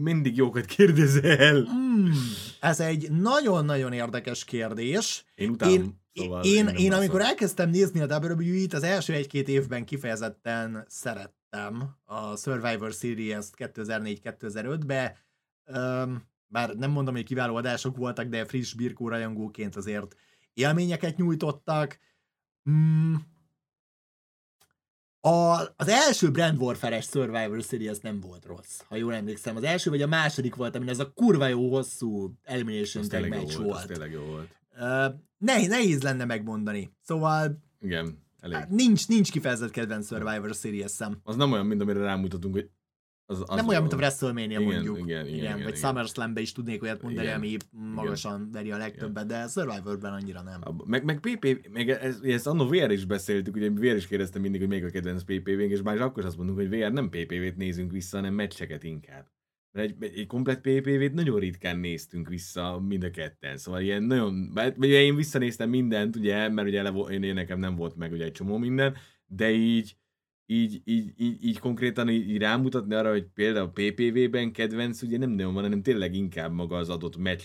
mindig jókat kérdezel. Hmm, ez egy nagyon-nagyon érdekes kérdés. Én utálom. Én, szóval én, én, én amikor elkezdtem nézni a WWE-t, az első egy-két évben kifejezetten szerettem a Survivor Series-t 2004-2005-be. Um, bár nem mondom, hogy kiváló adások voltak, de friss birkó rajongóként azért élményeket nyújtottak. Hmm, a, az első Brand Warfare-es Survivor Series nem volt rossz, ha jól emlékszem. Az első vagy a második volt, amin ez a kurva jó hosszú Elimination Tag match volt. volt. Nehéz, nehéz lenne megmondani. Szóval... Igen, elég. Hát nincs, nincs kifejezett kedvenc Survivor Series-em. Az nem olyan, mint amire rámutatunk, hogy az, az nem olyan, mint a WrestleMania igen, mondjuk. Igen, igen, igen, igen, igen vagy SummerSlam-be is tudnék olyat mondani, igen, ami magasan igen. veri a legtöbbet, de Survivor-ben annyira nem. Meg, meg PP, meg ez, ezt annó VR is beszéltük, ugye VR is kérdeztem mindig, hogy még a kedvenc PPV-nk, és már akkor azt mondunk, hogy VR nem PPV-t nézünk vissza, hanem meccseket inkább. Mert egy, egy komplet PPV-t nagyon ritkán néztünk vissza mind a ketten, szóval ilyen nagyon, ugye én visszanéztem mindent, ugye, mert ugye én, én nekem nem volt meg ugye egy csomó minden, de így így, így, így, így konkrétan így, így rámutatni arra, hogy például PPV-ben kedvenc ugye nem nagyon van, hanem tényleg inkább maga az adott meccs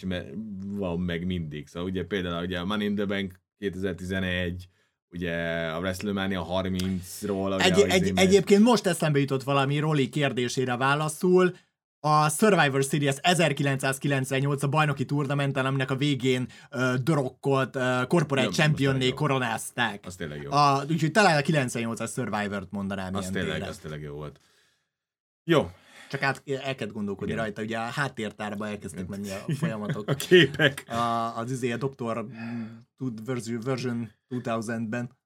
van meg mindig. Szóval ugye például ugye a Money in the Bank 2011, ugye a WrestleMania 30-ról. Egy, egy, egyébként most eszembe jutott valami Roli kérdésére válaszul, a Survivor Series 1998 a bajnoki turnamenten, aminek a végén uh, drokkolt uh, corporate championné koronázták. Az tényleg jó. A, úgyhogy talán a 98-as Survivor-t mondanám az tényleg, az tényleg jó volt. Jó. Csak át, el kellett gondolkodni Igen. rajta, ugye a háttértárba elkezdtek menni a folyamatok. a képek. A, az izé a Doktor version 2000-ben.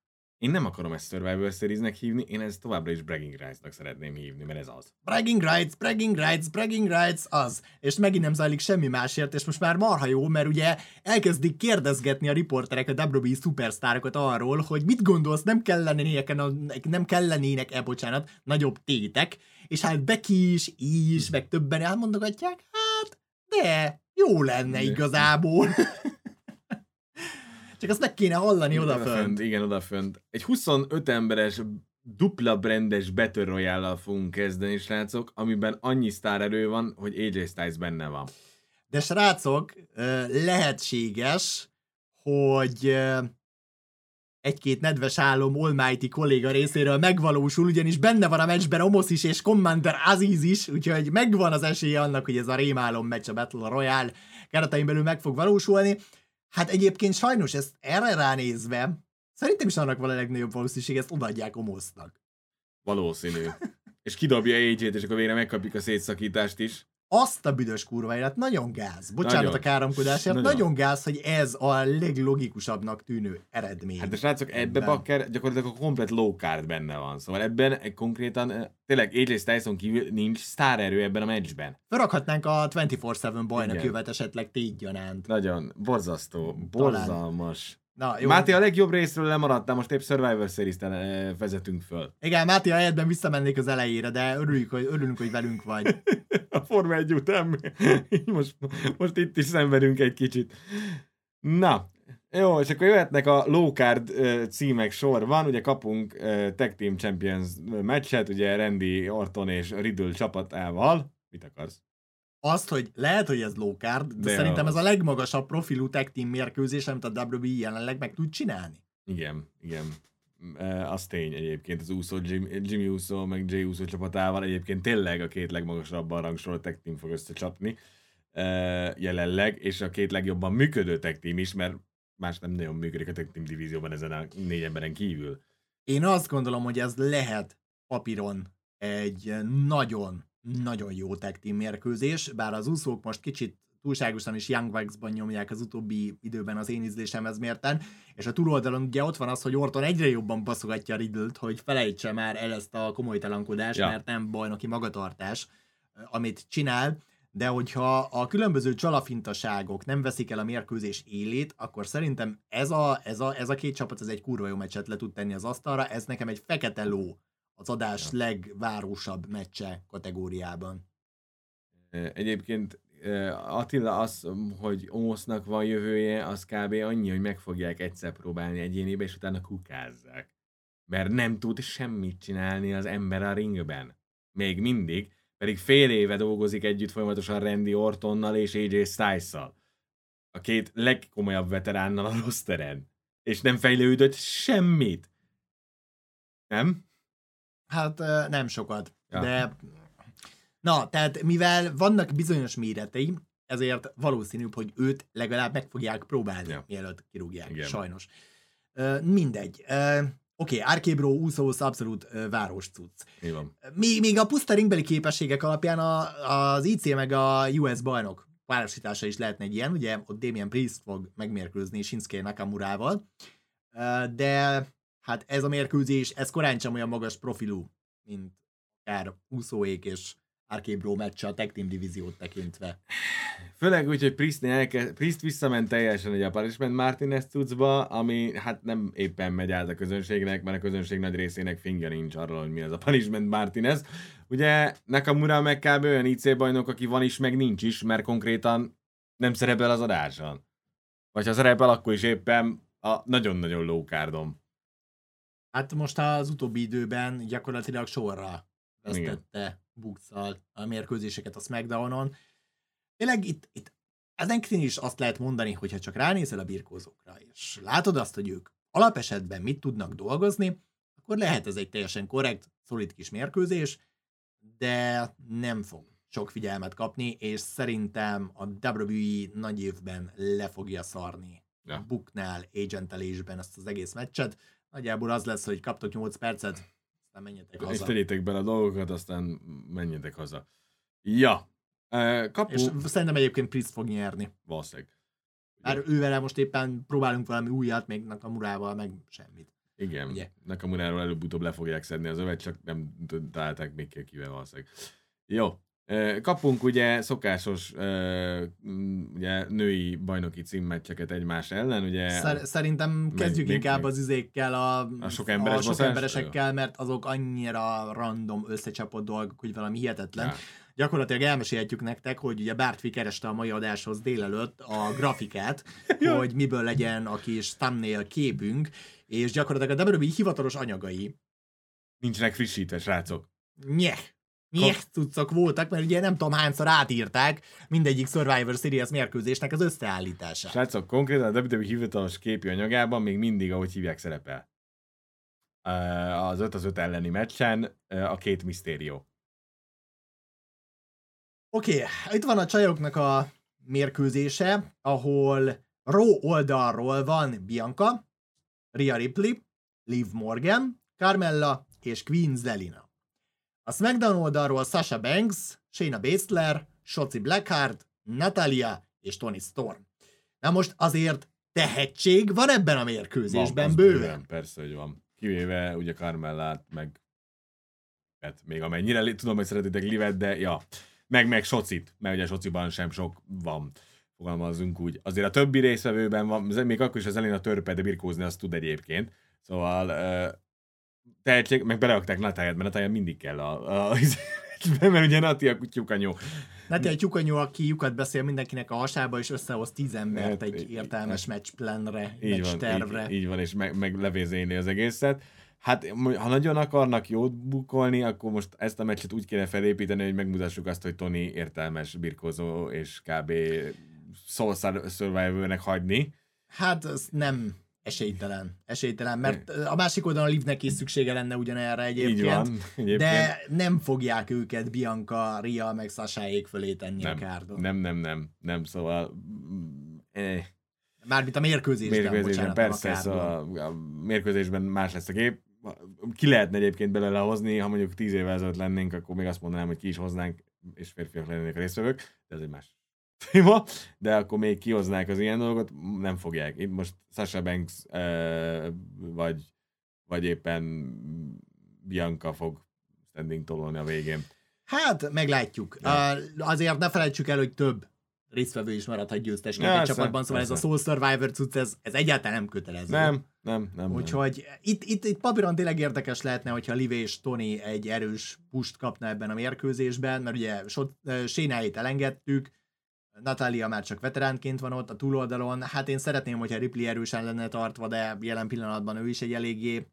Én nem akarom ezt Survivor series hívni, én ezt továbbra is Bragging Rights-nak szeretném hívni, mert ez az. Bragging Rights, Bragging Rights, Bragging Rights, az. És megint nem zajlik semmi másért, és most már marha jó, mert ugye elkezdik kérdezgetni a riporterek a WWE szupersztárokat arról, hogy mit gondolsz, nem kellenének, nem kellenének-e, bocsánat, nagyobb tétek, és hát Becky is, is, meg többen elmondogatják, hát, de jó lenne igazából. *laughs* Csak azt meg kéne hallani odafönt. Igen, odafönt. Egy 25 emberes dupla brandes Battle royale fogunk kezdeni, srácok, amiben annyi sztárerő van, hogy AJ Styles benne van. De srácok, lehetséges, hogy egy-két nedves álom Almighty kolléga részéről megvalósul, ugyanis benne van a meccsben Omos is és Commander Aziz is, úgyhogy megvan az esélye annak, hogy ez a rémálom meccs a Battle Royale keretein belül meg fog valósulni. Hát egyébként sajnos ezt erre ránézve, szerintem is annak van a legnagyobb valószínűség, ezt odaadják Omosznak. Valószínű. és kidobja aj és akkor végre megkapjuk a szétszakítást is azt a büdös kurva élet, nagyon gáz. Bocsánat nagyon. a káromkodásért, nagyon. nagyon gáz, hogy ez a leglogikusabbnak tűnő eredmény. Hát de srácok, ebbe bakker gyakorlatilag a komplet low card benne van. Szóval ebben konkrétan eh, tényleg AJ Tyson kívül nincs sztárerő ebben a meccsben. Felrakhatnánk a 24-7 bajnok jövet esetleg tégy gyanánt. Nagyon, borzasztó, borzalmas. Na, jó. Máté a legjobb részről lemaradtál, most épp Survivor series vezetünk föl. Igen, Máté a helyetben visszamennék az elejére, de örülünk, hogy, örülünk, hogy velünk vagy. *laughs* a Forma 1 után most, most itt is szenvedünk egy kicsit. Na, jó, és akkor jöhetnek a low card uh, címek sorban, ugye kapunk Tag Team Champions meccset, ugye Randy Orton és Riddle csapatával. Mit akarsz? Azt, hogy lehet, hogy ez card, de, de szerintem ez a legmagasabb profilú tag team mérkőzés, amit a WWE jelenleg meg tud csinálni. Igen, igen. E, az tény egyébként az Uso, Jimmy, Jimmy Uso, meg Jay Uso csapatával egyébként tényleg a két legmagasabban rangsorolt tag team fog összecsapni e, jelenleg, és a két legjobban működő tag team is, mert más nem nagyon működik a tag team divízióban ezen a négy emberen kívül. Én azt gondolom, hogy ez lehet papíron egy nagyon nagyon jó tag team mérkőzés, bár az úszók most kicsit túlságosan is Young Bucks-ban nyomják az utóbbi időben az én ízlésemhez mérten, és a túloldalon ugye ott van az, hogy Orton egyre jobban baszogatja Riddle-t, hogy felejtse már el ezt a komoly talankodást, ja. mert nem bajnoki magatartás, amit csinál, de hogyha a különböző csalafintaságok nem veszik el a mérkőzés élét, akkor szerintem ez a, ez a, ez a két csapat ez egy kurva jó meccset le tud tenni az asztalra, ez nekem egy fekete ló az adás ja. legvárosabb meccse kategóriában. Egyébként Attila az, hogy Omosznak van jövője, az kb. annyi, hogy meg fogják egyszer próbálni egyénébe, és utána kukázzák. Mert nem tud semmit csinálni az ember a ringben. Még mindig, pedig fél éve dolgozik együtt folyamatosan Randy Ortonnal és AJ styles A két legkomolyabb veteránnal a rosteren. És nem fejlődött semmit. Nem? Hát nem sokat, ja. de na, tehát mivel vannak bizonyos méretei, ezért valószínűbb, hogy őt legalább meg fogják próbálni, ja. mielőtt kirúgják, Igen. sajnos. Mindegy. Oké, okay, Arkébro, Usos abszolút uh, város cucc. Még, még a puszta ringbeli képességek alapján a, az IC meg a US bajnok párosítása is lehetne egy ilyen, ugye ott Damien Priest fog megmérkőzni Shinsuke Nakamurával, uh, de hát ez a mérkőzés, ez korán sem olyan magas profilú, mint akár úszóék és Arkébro meccse a Tag Team divíziót tekintve. Főleg úgy, hogy Priest, elke, Priest visszament teljesen egy a Punishment Martinez cuccba, ami hát nem éppen megy át a közönségnek, mert a közönség nagy részének finger nincs arról, hogy mi az a Punishment Martinez. Ugye Nakamura meg kb. olyan IC bajnok, aki van is, meg nincs is, mert konkrétan nem szerepel az adáson. Vagy ha szerepel, akkor is éppen a nagyon-nagyon low cardom. Hát most az utóbbi időben gyakorlatilag sorra vesztette Bukszal a mérkőzéseket a Smackdownon. Tényleg itt, itt ezen is azt lehet mondani, hogyha csak ránézel a birkózókra, és látod azt, hogy ők alapesetben mit tudnak dolgozni, akkor lehet ez egy teljesen korrekt, szolid kis mérkőzés, de nem fog sok figyelmet kapni, és szerintem a WWE nagy évben le fogja szarni ja. Booknál, agentelésben ezt az egész meccset, Nagyjából az lesz, hogy kaptok 8 percet, aztán menjetek haza. És tegyétek bele a dolgokat, aztán menjetek haza. Ja. Kapu... És szerintem egyébként Priest fog nyerni. Valószínűleg. Már ővel most éppen próbálunk valami újat, még Nakamurával, meg semmit. Igen, Ugye? Nakamuráról előbb-utóbb le fogják szedni az övet, csak nem találták még kivel valószínűleg. Jó, Kapunk ugye szokásos ugye, női bajnoki címmeccseket egymás ellen, ugye... Szer- szerintem kezdjük még, inkább még, az izékkel, a, a sok, emberes a sok emberesekkel, mert azok annyira random összecsapott dolgok, hogy valami hihetetlen. Ja. Gyakorlatilag elmesélhetjük nektek, hogy ugye Bártvi kereste a mai adáshoz délelőtt a *laughs* grafikát, hogy miből legyen a kis thumbnail képünk, és gyakorlatilag a WWE hivatalos anyagai. Nincsenek frissítve, srácok. Nyeh nyek cuccok voltak, mert ugye nem tudom hányszor átírták mindegyik Survivor Series mérkőzésnek az összeállítását. Srácok, konkrétan a WWE hivatalos képi anyagában még mindig, ahogy hívják, szerepel. Az 5 az 5 elleni meccsen a két misztérió. Oké, okay, itt van a csajoknak a mérkőzése, ahol Raw oldalról van Bianca, Rhea Ripley, Liv Morgan, Carmella és Queen Zelina. A SmackDown oldalról Sasha Banks, Shayna Baszler, Shotzi Blackheart, Natalia és Tony Storm. Na most azért tehetség van ebben a mérkőzésben van, bőven. bőven. Persze, hogy van. Kivéve ugye Carmellát, meg hát még amennyire tudom, hogy szeretitek Livet, de ja, meg meg Socit, mert ugye Sociban sem sok van fogalmazzunk úgy. Azért a többi részvevőben van, még akkor is az elén a törpe, de birkózni azt tud egyébként. Szóval tehetség, meg beleakták Natáját, mert Natáját mindig kell a, a mert ugye Nati a tyúkanyó. Nati a tyúkanyó, aki lyukat beszél mindenkinek a hasába, és összehoz tíz embert hát, egy értelmes meccsplanre, meccstervre. Így, így van, és meg, meg levézéni az egészet. Hát, ha nagyon akarnak jót bukolni, akkor most ezt a meccset úgy kéne felépíteni, hogy megmutassuk azt, hogy Tony értelmes birkozó, és kb. Soul Survivor-nek hagyni. Hát, ez nem esélytelen. Esélytelen, mert a másik oldalon a Livnek is szüksége lenne ugyanerre egyébként. Így van, egyébként. De nem fogják őket Bianca, Ria, meg Sasáék fölé tenni nem, a kárdon. Nem, nem, nem, nem, szóval... Eh. Mármint a mérkőzésben, mérkőzésben bocsánat, persze, a, szóval a mérkőzésben más lesz a gép. Ki lehetne egyébként belőle hozni, ha mondjuk tíz évvel ezelőtt lennénk, akkor még azt mondanám, hogy ki is hoznánk, és férfiak lennének a résztvevők, de ez egy más téma, de akkor még kihoznák az ilyen dolgot, nem fogják. Itt most Sasha Banks vagy, vagy éppen Bianca fog standing tololni a végén. Hát, meglátjuk. Ja. azért ne felejtsük el, hogy több résztvevő is maradhat győztesnek ja, egy csapatban, szóval persze. ez a Soul Survivor cucc, ez, ez egyáltalán nem kötelező. Nem, nem, nem. Úgyhogy nem. Itt, itt, itt papíron tényleg érdekes lehetne, hogyha Liv és Tony egy erős pust kapna ebben a mérkőzésben, mert ugye Sénáit elengedtük, Natália már csak veteránként van ott a túloldalon, hát én szeretném, hogyha Ripley erősen lenne tartva, de jelen pillanatban ő is egy eléggé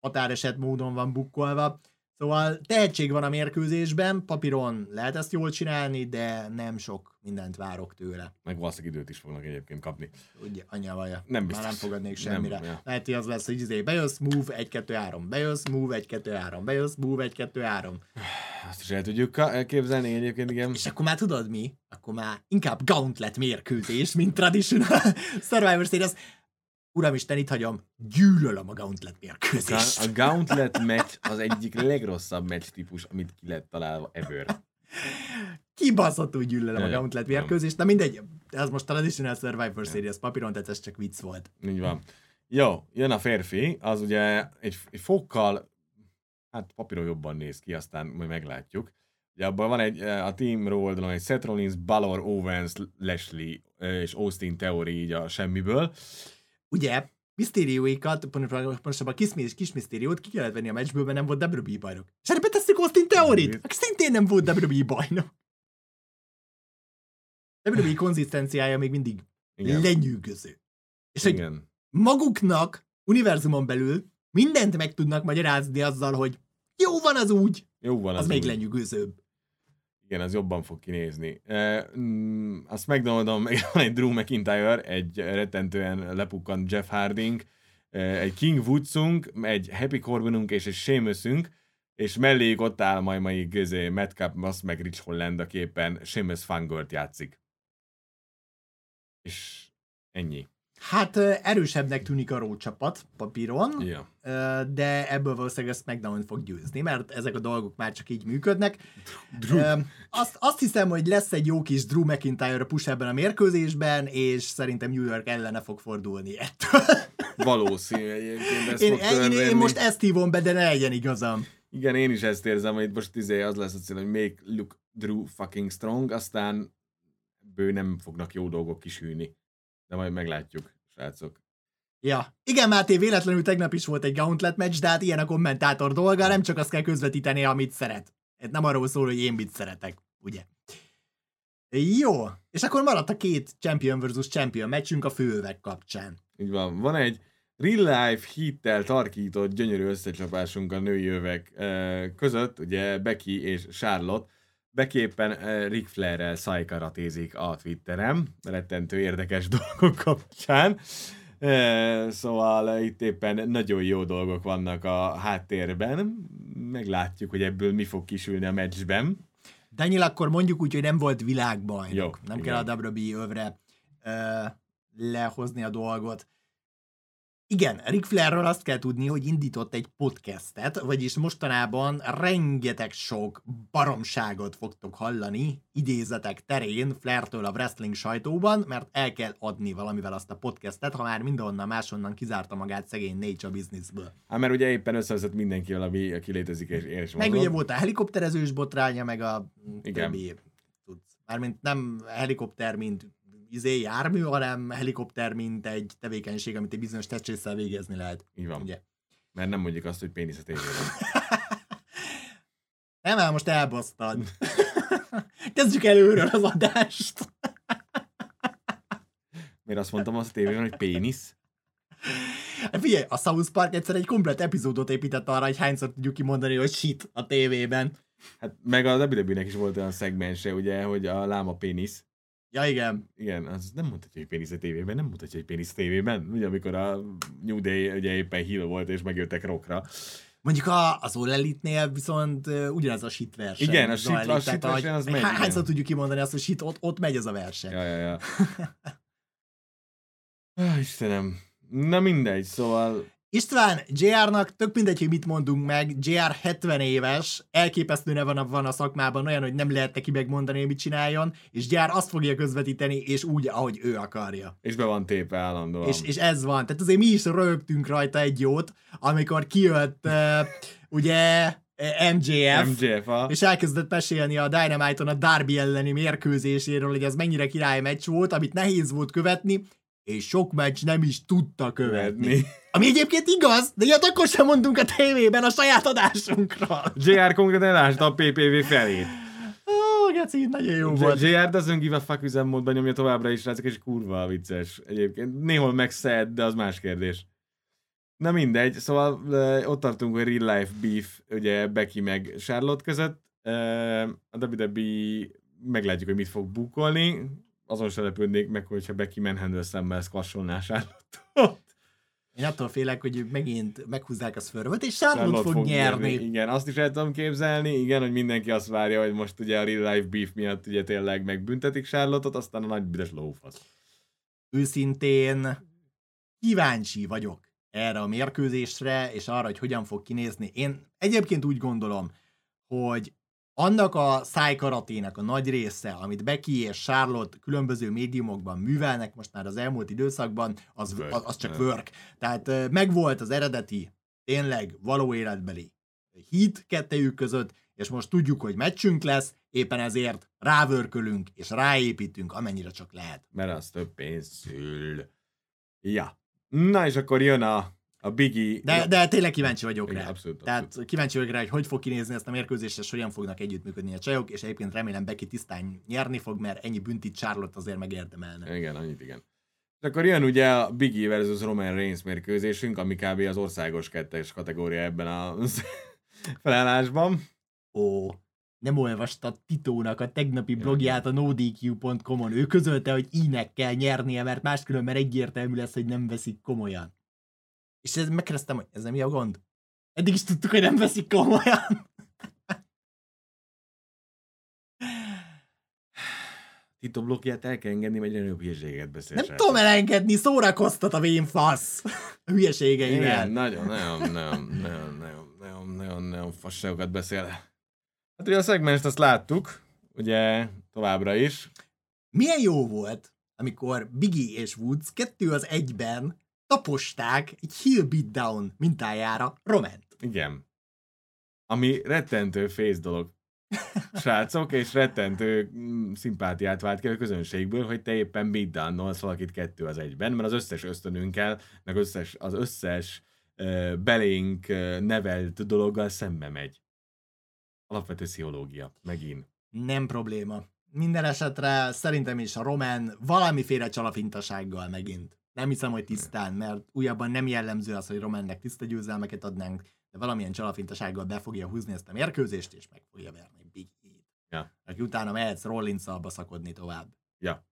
határeset módon van bukkolva. Szóval tehetség van a mérkőzésben, papíron lehet ezt jól csinálni, de nem sok mindent várok tőle. Meg valószínűleg időt is fognak egyébként kapni. Ugye, anyja vaja. Nem biztos. Már nem fogadnék semmire. Nem, ja. Lehet, hogy az lesz, hogy izé, bejössz, move, 1, 2, 3, bejössz, move, 1, 2, 3, bejössz, move, 1, 2, 3. Azt is el tudjuk elképzelni egyébként, igen. És akkor már tudod mi? Akkor már inkább gauntlet mérkőzés, mint traditional *laughs* Survivor Series. Uramisten, itt hagyom, gyűlölöm a Gauntlet mérkőzést. A Gauntlet meccs az egyik legrosszabb meccs típus, amit ki lett találva ever. Kibaszottul gyűlölöm a Gauntlet mérkőzést, de mindegy, ez most Traditional Survivor Series papíron, tehát ez csak vicc volt. Így van. Jó, jön a férfi, az ugye egy, egy fokkal, hát papíron jobban néz ki, aztán majd meglátjuk. Ugye abban van egy, a team oldalon egy Seth Rollins, Balor, Owens, Leslie és Austin Theory így a semmiből ugye misztérióikat, pontosabban kis, kis misztériót ki kellett venni a meccsből, mert nem volt WWE bajnok. És erre betesszük Austin Theorit, aki szintén nem volt WWE bajnok. WWE konzisztenciája még mindig Igen. lenyűgöző. És Igen. hogy maguknak, univerzumon belül mindent meg tudnak magyarázni azzal, hogy jó van az úgy, jó van az, az még úgy. lenyűgözőbb. Igen, az jobban fog kinézni. E, mm, azt megdondom, *laughs* egy Drew McIntyre, egy rettentően lepukkant Jeff Harding, egy King Woodsunk, egy Happy Corbinunk és egy Seamusünk, és melléjük ott áll majd mai gözé Matt Cup, meg Rich Holland, a képen Seamus játszik. És ennyi. Hát erősebbnek tűnik a Raw csapat papíron, ja. de ebből valószínűleg ezt SmackDown fog győzni, mert ezek a dolgok már csak így működnek. Drew. Azt, azt hiszem, hogy lesz egy jó kis Drew McIntyre push ebben a mérkőzésben, és szerintem New York ellene fog fordulni ettől. Valószínű egyébként én, fog én, én most ezt hívom be, de ne legyen igazam. Igen, én is ezt érzem, hogy most izé az lesz a cél, hogy make look Drew fucking strong, aztán bő nem fognak jó dolgok kisülni de majd meglátjuk, srácok. Ja. Igen, Máté, véletlenül tegnap is volt egy Gauntlet meccs, de hát ilyen a kommentátor dolga, nem csak azt kell közvetíteni, amit szeret. Ez nem arról szól, hogy én mit szeretek, ugye? Jó, és akkor maradt a két Champion versus Champion meccsünk a főövek kapcsán. Így van. Van egy real life hittel tarkított gyönyörű összecsapásunk a női övek között, ugye Becky és Charlotte, Beképpen uh, Ric Flair-rel szajkaratézik a Twitterem, rettentő érdekes *laughs* dolgok kapcsán. Uh, szóval uh, itt éppen nagyon jó dolgok vannak a háttérben. Meglátjuk, hogy ebből mi fog kisülni a meccsben. Daniel, akkor mondjuk úgy, hogy nem volt világbajnok. Jó, nem igen. kell a WWE övre uh, lehozni a dolgot. Igen, Ric Flairről azt kell tudni, hogy indított egy podcastet, vagyis mostanában rengeteg sok baromságot fogtok hallani idézetek terén Flairtől a wrestling sajtóban, mert el kell adni valamivel azt a podcastet, ha már mindenhonnan máshonnan kizárta magát szegény Nature Businessből. Hát mert ugye éppen összehozott mindenki, ami aki létezik és, és Meg ugye volt a helikopterezős botránya, meg a Igen. többi tudsz. Mármint nem helikopter, mint izé, jármű, hanem helikopter, mint egy tevékenység, amit egy bizonyos testrészsel végezni lehet. Így van. Ugye? Mert nem mondjuk azt, hogy pénisz a *laughs* tévében. Nem, már most elbasztad. *laughs* Kezdjük előről az adást. Miért azt mondtam azt a tévében, hogy pénisz? Hát Figyelj, a South Park egyszer egy komplet epizódot épített arra, hogy hányszor tudjuk kimondani, hogy shit a tévében. Hát meg a WWE-nek is volt olyan szegmense, ugye, hogy a láma pénisz. Ja igen, Igen, az nem mutatja, hogy pénisz a tévében, nem mutatja, hogy pénisz a tévében. Ugye, amikor a New Day ugye éppen heel volt, és megjöttek rockra. Mondjuk a, az All Elite-nél viszont uh, ugyanaz a shit verseny. Igen, a shit- a shit verseny az megy. Hányszor tudjuk kimondani azt, hogy shit, ott, ott megy ez a verseny. Ja, ja, ja. *laughs* Ah, Istenem. Na mindegy, szóval István, JR-nak tök mindegy, hogy mit mondunk meg, JR 70 éves, elképesztő neve van a, van a szakmában, olyan, hogy nem lehet neki megmondani, hogy mit csináljon, és JR azt fogja közvetíteni, és úgy, ahogy ő akarja. és be van tépe állandóan. És, és ez van. Tehát azért mi is rögtünk rajta egy jót, amikor kijött uh, ugye uh, MJF, MJF, a... és elkezdett mesélni a Dynamite-on a Darby elleni mérkőzéséről, hogy ez mennyire király meccs volt, amit nehéz volt követni, és sok meccs nem is tudta követni. *laughs* Ami egyébként igaz, de ilyet akkor sem mondunk a tévében a saját adásunkról. JR konkrétan elásta a PPV felét. Ó, geci, nagyon jó volt. JR doesn't give a fuck üzemmódban nyomja továbbra is, srácok, és kurva vicces egyébként. Néhol meg sad, de az más kérdés. Na mindegy, szóval ott tartunk, hogy real life beef, ugye Becky meg Charlotte között. A WWE meglátjuk, hogy mit fog bukolni. Azon se lepődnék meg, hogyha Becky Manhandle szemmel squasholná Charlotte-ot. Én attól félek, hogy megint meghúzzák a szörvöt, és Charlotte fog, nyerni. Igen, azt is el tudom képzelni, igen, hogy mindenki azt várja, hogy most ugye a real life beef miatt ugye tényleg megbüntetik Charlotte-ot, aztán a nagy büdös lófasz. Őszintén kíváncsi vagyok erre a mérkőzésre, és arra, hogy hogyan fog kinézni. Én egyébként úgy gondolom, hogy annak a szájkaratének a nagy része, amit Becky és Charlotte különböző médiumokban művelnek most már az elmúlt időszakban, az, Work. az, az csak work. Tehát megvolt az eredeti, tényleg való életbeli hit kettejük között, és most tudjuk, hogy meccsünk lesz, éppen ezért rávörkölünk és ráépítünk, amennyire csak lehet. Mert az több pénz szül. Ja. Na és akkor jön a, a Biggie. De, de tényleg kíváncsi vagyok Igen, rá. abszolút, Tehát abszolút. kíváncsi vagyok rá, hogy hogy fog kinézni ezt a mérkőzést, és hogyan fognak együttműködni a csajok, és egyébként remélem Becky tisztán nyerni fog, mert ennyi büntit Charlotte azért megérdemelne. Igen, annyit igen. És akkor jön ugye a Biggie versus Roman Reigns mérkőzésünk, ami kb. az országos kettes kategória ebben a *laughs* felállásban. Ó, nem olvastad Titónak a tegnapi blogját a nodq.com-on. Ő közölte, hogy ínek kell nyernie, mert máskülönben egyértelmű lesz, hogy nem veszik komolyan. És ez megkérdeztem, hogy ez nem a gond? Eddig is tudtuk, hogy nem veszik komolyan. *sighs* Tito blokkját el kell engedni, vagy nagyobb hülyeséget beszél. Nem tudom elengedni, szórakoztat a vén fasz. A hülyeségeivel. Igen, nagyon, nagyon, nagyon, nagyon, nagyon, nagyon, nagyon, nagyon fasságokat beszél. Hát ugye a szegmest azt láttuk, ugye továbbra is. Milyen jó volt, amikor Biggie és Woods kettő az egyben taposták egy heel beatdown mintájára Roment. Igen. Ami rettentő fész dolog. Srácok, és rettentő mm, szimpátiát vált ki a közönségből, hogy te éppen beatdownolsz valakit kettő az egyben, mert az összes ösztönünkkel, meg összes, az összes uh, belénk uh, nevelt dologgal szembe megy. Alapvető pszichológia, megint. Nem probléma. Minden esetre szerintem is a Roman valamiféle csalafintasággal megint. Nem hiszem, hogy tisztán, mert újabban nem jellemző az, hogy Romannek tiszta győzelmeket adnánk, de valamilyen csalafintasággal be fogja húzni ezt a mérkőzést, és meg fogja verni Big E-t. Ja. Aki utána mehetsz Rollins-szal baszakodni tovább. Ja.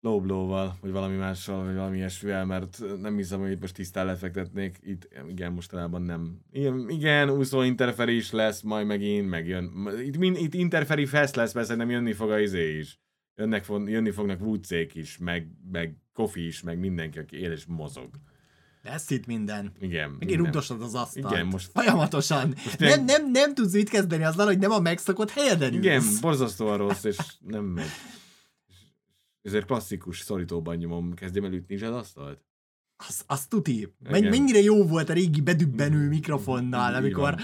Low blow-val, vagy valami mással, vagy valami ilyesmivel, mert nem hiszem, hogy itt most tisztán lefektetnék. Itt igen, mostanában nem. Igen, igen úszó interferi is lesz, majd megint megjön. Itt, min, itt interferi fest lesz, persze nem jönni fog a izé is. Jönnek, jönni fognak Woodsék is, meg, meg Kofi is, meg mindenki, aki él és mozog. Lesz itt minden. Igen. Megint rugdosod az asztalt. Igen, most- Folyamatosan. Most nem, ilyen- nem, nem tudsz mit kezdeni azzal, hogy nem a megszokott helyeden ülsz. Igen, borzasztóan rossz, és nem megy. Ezért klasszikus szorítóban nyomom, kezdjem el ütni az asztalt. Az, az tuti. Men, mennyire jó volt a régi bedübbenő mikrofonnal, Így amikor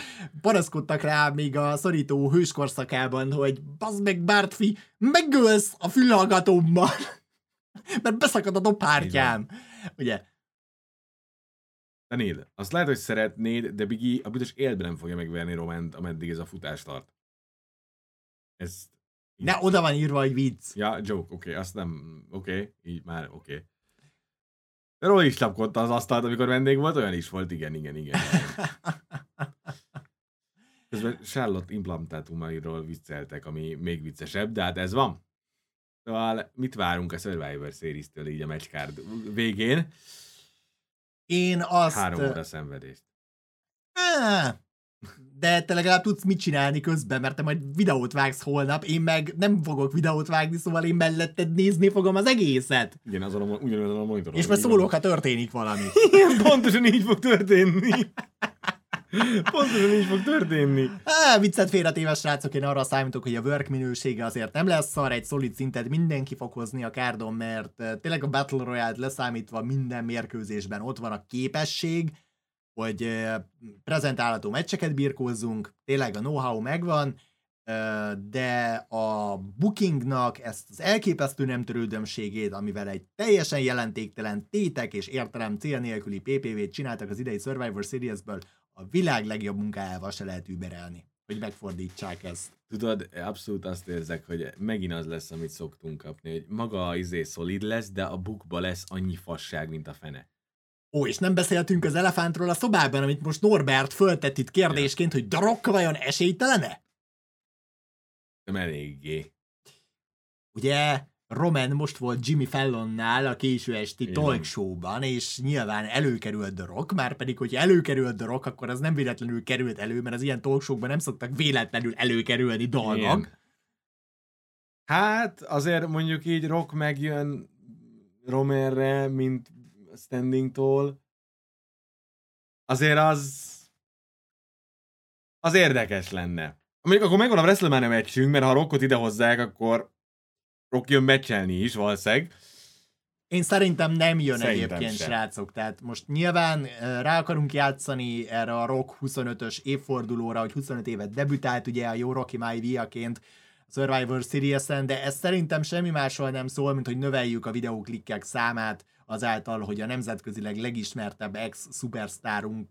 panaszkodtak rá még a szorító hőskorszakában, hogy bazd meg Bártfi, megölsz a fülhallgatómmal, *laughs* mert beszakad a dobhártyám. Ugye? De néd, azt lehet, hogy szeretnéd, de Biggie a büdös életben nem fogja megverni Roment, ameddig ez a futás tart. Ez... Ne, oda van írva, hogy vicc. Ja, joke, oké, okay, azt nem... Oké, okay, így már oké. Okay. Róla is lapkodta az asztalt, amikor vendég volt, olyan is volt, igen, igen, igen. *laughs* Közben Charlotte implantátumairól vicceltek, ami még viccesebb, de hát ez van. Szóval mit várunk a Survivor Series-től így a matchcard végén? Én azt... Három óra szenvedést. Á, de te legalább tudsz mit csinálni közben, mert te majd videót vágsz holnap, én meg nem fogok videót vágni, szóval én melletted nézni fogom az egészet. Igen, azon a, ugyanazon a monitoron. És van. szólok, ha történik valami. *laughs* Igen, pontosan így fog történni. *laughs* Pontosan így fog történni. Á, viccet félretéve, srácok, én arra számítok, hogy a work minősége azért nem lesz szar, egy szolid szintet mindenki fog hozni a kárdon, mert eh, tényleg a Battle Royale-t leszámítva minden mérkőzésben ott van a képesség, hogy eh, prezentálható meccseket birkózzunk, tényleg a know-how megvan, eh, de a bookingnak ezt az elképesztő nem törődömségét, amivel egy teljesen jelentéktelen tétek és értelem cél nélküli PPV-t csináltak az idei Survivor Series-ből, a világ legjobb munkájával se lehet überelni, hogy megfordítsák ezt. Tudod, abszolút azt érzek, hogy megint az lesz, amit szoktunk kapni, hogy maga a izé szolid lesz, de a bukba lesz annyi fasság, mint a fene. Ó, és nem beszéltünk az elefántról a szobában, amit most Norbert föltett itt kérdésként, hogy Darok vajon esélytelene? Nem eléggé. Ugye Roman most volt Jimmy Fallonnál a késő esti Igen. talk showban, és nyilván előkerült The Rock, már pedig, hogyha előkerült The Rock, akkor az nem véletlenül került elő, mert az ilyen talk showkban nem szoktak véletlenül előkerülni dolgok. Igen. Hát azért mondjuk így Rock megjön Romerre, mint standingtól. Azért az az érdekes lenne. Mondjuk akkor megvan a WrestleMania meccsünk, mert ha Rockot idehozzák, akkor jön meccselni is valószínűleg. Én szerintem nem jön Szerintem egyébként, sem. srácok. Tehát most nyilván rá akarunk játszani erre a Rock 25-ös évfordulóra, hogy 25 évet debütált ugye a jó Rocky Maivia-ként a Survivor Series-en, de ez szerintem semmi másról nem szól, mint hogy növeljük a videóklikkek számát azáltal, hogy a nemzetközileg legismertebb ex-szupersztárunk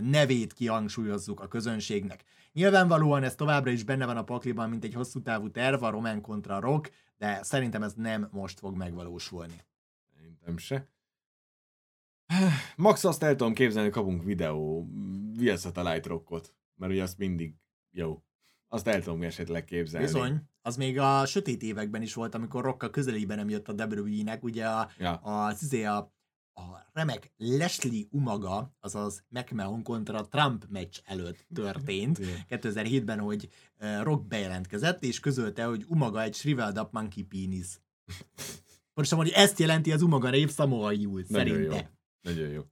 nevét kihangsúlyozzuk a közönségnek. Nyilvánvalóan ez továbbra is benne van a pakliban, mint egy hosszú távú terv, a Roman kontra Rock, de szerintem ez nem most fog megvalósulni. Szerintem se. Max azt el tudom képzelni, hogy kapunk videó via Satellite Rockot, mert ugye azt mindig jó. Azt el tudom esetleg képzelni. Bizony, az még a sötét években is volt, amikor Rock a közelében nem jött a WWE-nek, ugye a, Ja. izé a, a remek Leslie Umaga, azaz McMahon kontra Trump meccs előtt történt. Igen. 2007-ben, hogy Rock bejelentkezett, és közölte, hogy Umaga egy shriveled up monkey penis. Pontosan, hogy ezt jelenti az Umaga név Samoa Nagyon szerinte. jó. Nagyon jó.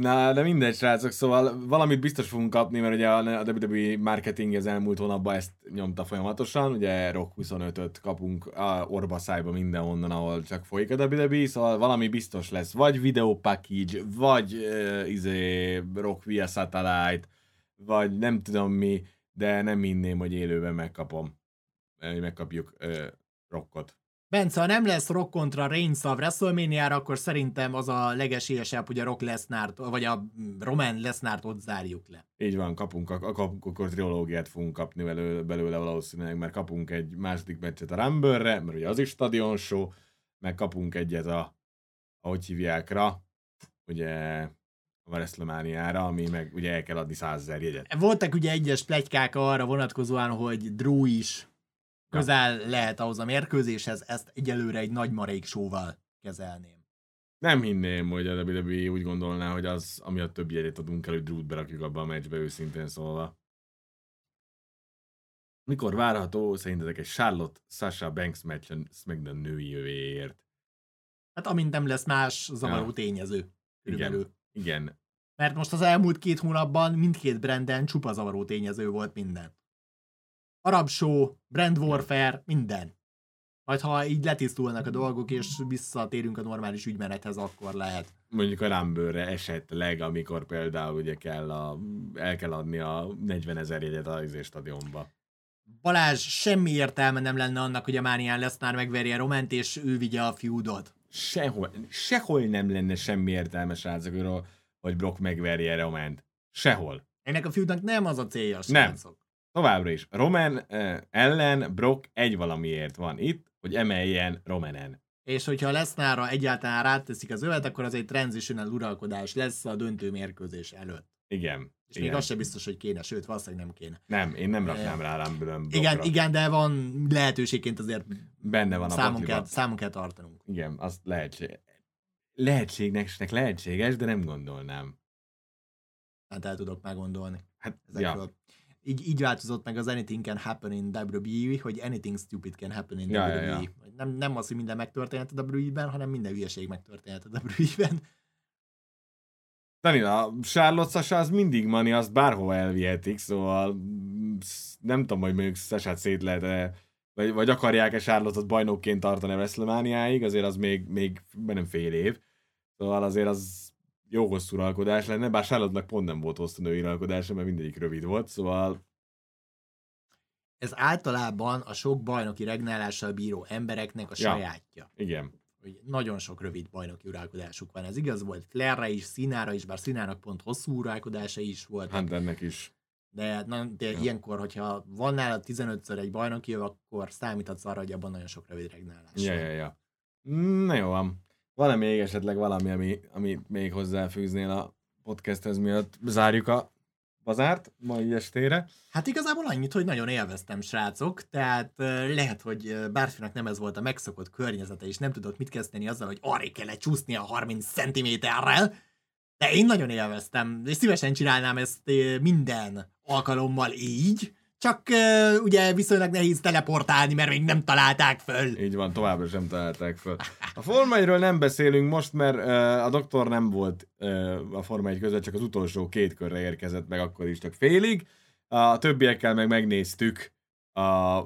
Na, de mindegy, srácok, szóval valamit biztos fogunk kapni, mert ugye a WWE marketing az elmúlt hónapban ezt nyomta folyamatosan, ugye Rock 25-öt kapunk a orba szájba mindenhonnan, ahol csak folyik a WWE, szóval valami biztos lesz, vagy video package, vagy uh, izé Rock via satellite, vagy nem tudom mi, de nem hinném, hogy élőben megkapom, megkapjuk uh, Rockot. Bence, ha nem lesz Rock kontra Reigns a wrestlemania akkor szerintem az a legesélyesebb, hogy a Rock Lesnárt, vagy a Roman Lesnárt ott zárjuk le. Így van, kapunk, a, a akkor trilógiát fogunk kapni belőle, belőle valószínűleg, mert kapunk egy második meccset a Rumble-re, mert ugye az is stadion show, meg kapunk egyet a, ahogy hívják rá, ugye a WrestleMania-ra, ami meg ugye el kell adni 100 ezer jegyet. Voltak ugye egyes plegykák arra vonatkozóan, hogy Drew is közel lehet ahhoz a mérkőzéshez, ezt egyelőre egy nagy marék showval kezelném. Nem hinném, hogy a WWE úgy gondolná, hogy az, ami a több jegyet adunk el, hogy Drew-t berakjuk abba a meccsbe, őszintén szólva. Mikor várható szerintetek egy Charlotte Sasha Banks meccs a SmackDown női jövéért? Hát amint nem lesz más zavaró Ja. tényező. Körülbelül. Igen, Mert most az elmúlt két hónapban mindkét branden csupa zavaró tényező volt minden. Arab show, brand warfare, minden. Majd ha így letisztulnak a dolgok, és visszatérünk a normális ügymenethez, akkor lehet. Mondjuk a Rambőrre esetleg, amikor például ugye kell a, el kell adni a 40 ezer jegyet az izé stadionba. Balázs, semmi értelme nem lenne annak, hogy a Mánián Lesznár megverje Roment, és ő vigye a fiúdot. Sehol, sehol nem lenne semmi értelme, srácok, hogy Brock megverje Roment. Sehol. Ennek a fiúdnak nem az a célja, Nem. Továbbra is. Roman ellen Brock egy valamiért van itt, hogy emeljen Romanen. És hogyha Lesznára egyáltalán ráteszik az övet, akkor az egy transitional uralkodás lesz a döntő mérkőzés előtt. Igen. És igen. még az sem biztos, hogy kéne, sőt, valószínűleg nem kéne. Nem, én nem raknám rá Rambőrön Igen, igen, de van lehetőségként azért Benne van a számon pakliba. kell, számon kell tartanunk. Igen, azt lehetség. Lehetségnek lehetséges, de nem gondolnám. Hát el tudok meggondolni Hát, ezekről. ja. Így, így változott meg az Anything Can Happen in WWE, hogy Anything Stupid Can Happen in Ja, ja, WWE. ja. Nem, nem az, hogy minden megtörténhet a WWE-ben, hanem minden hülyeség megtörténhet a WWE-ben. Dani, a Charlotte Sasha az mindig mani, azt bárhova elvihetik, szóval mm, nem tudom, hogy mondjuk Sasha-t szét lehet -e, vagy, vagy akarják-e Charlotte-ot bajnokként tartani a WrestleMania-ig, azért az még, még nem fél év. Szóval azért az jó hosszú uralkodás lenne, bár Charlotte-nak pont nem volt hosszú női uralkodása, mert mindegyik rövid volt, szóval Ez általában a sok bajnoki regnálással bíró embereknek a Ja. sajátja. igen. Hogy nagyon sok rövid bajnoki uralkodásuk van. Ez igaz volt Flairre is, Színára is, bár Színának pont hosszú uralkodása is volt. Hunternek is. De, na, de Ja. ilyenkor, hogyha van nála 15-ször egy bajnoki akkor számíthatsz arra, hogy abban nagyon sok rövid regnálás Ja, ja, ja. Na jó van. Van-e még esetleg valami, ami, ami még hozzáfűznél a podcasthez, miatt? Zárjuk a bazárt mai estére? Hát igazából annyit, hogy nagyon élveztem, srácok, tehát lehet, hogy ö, bárkinek nem ez volt a megszokott környezete, és nem tudott mit kezdeni azzal, hogy arra kell csúszni a 30 cm-rel, de én nagyon élveztem, és szívesen csinálnám ezt minden alkalommal így, csak ö, ugye viszonylag nehéz teleportálni, mert még nem találták föl. Így van, továbbra sem találták föl. A Forma 1-ről nem beszélünk most, mert uh, a doktor nem volt uh, a Forma 1 között, csak az utolsó két körre érkezett meg, akkor is csak félig. A többiekkel meg megnéztük a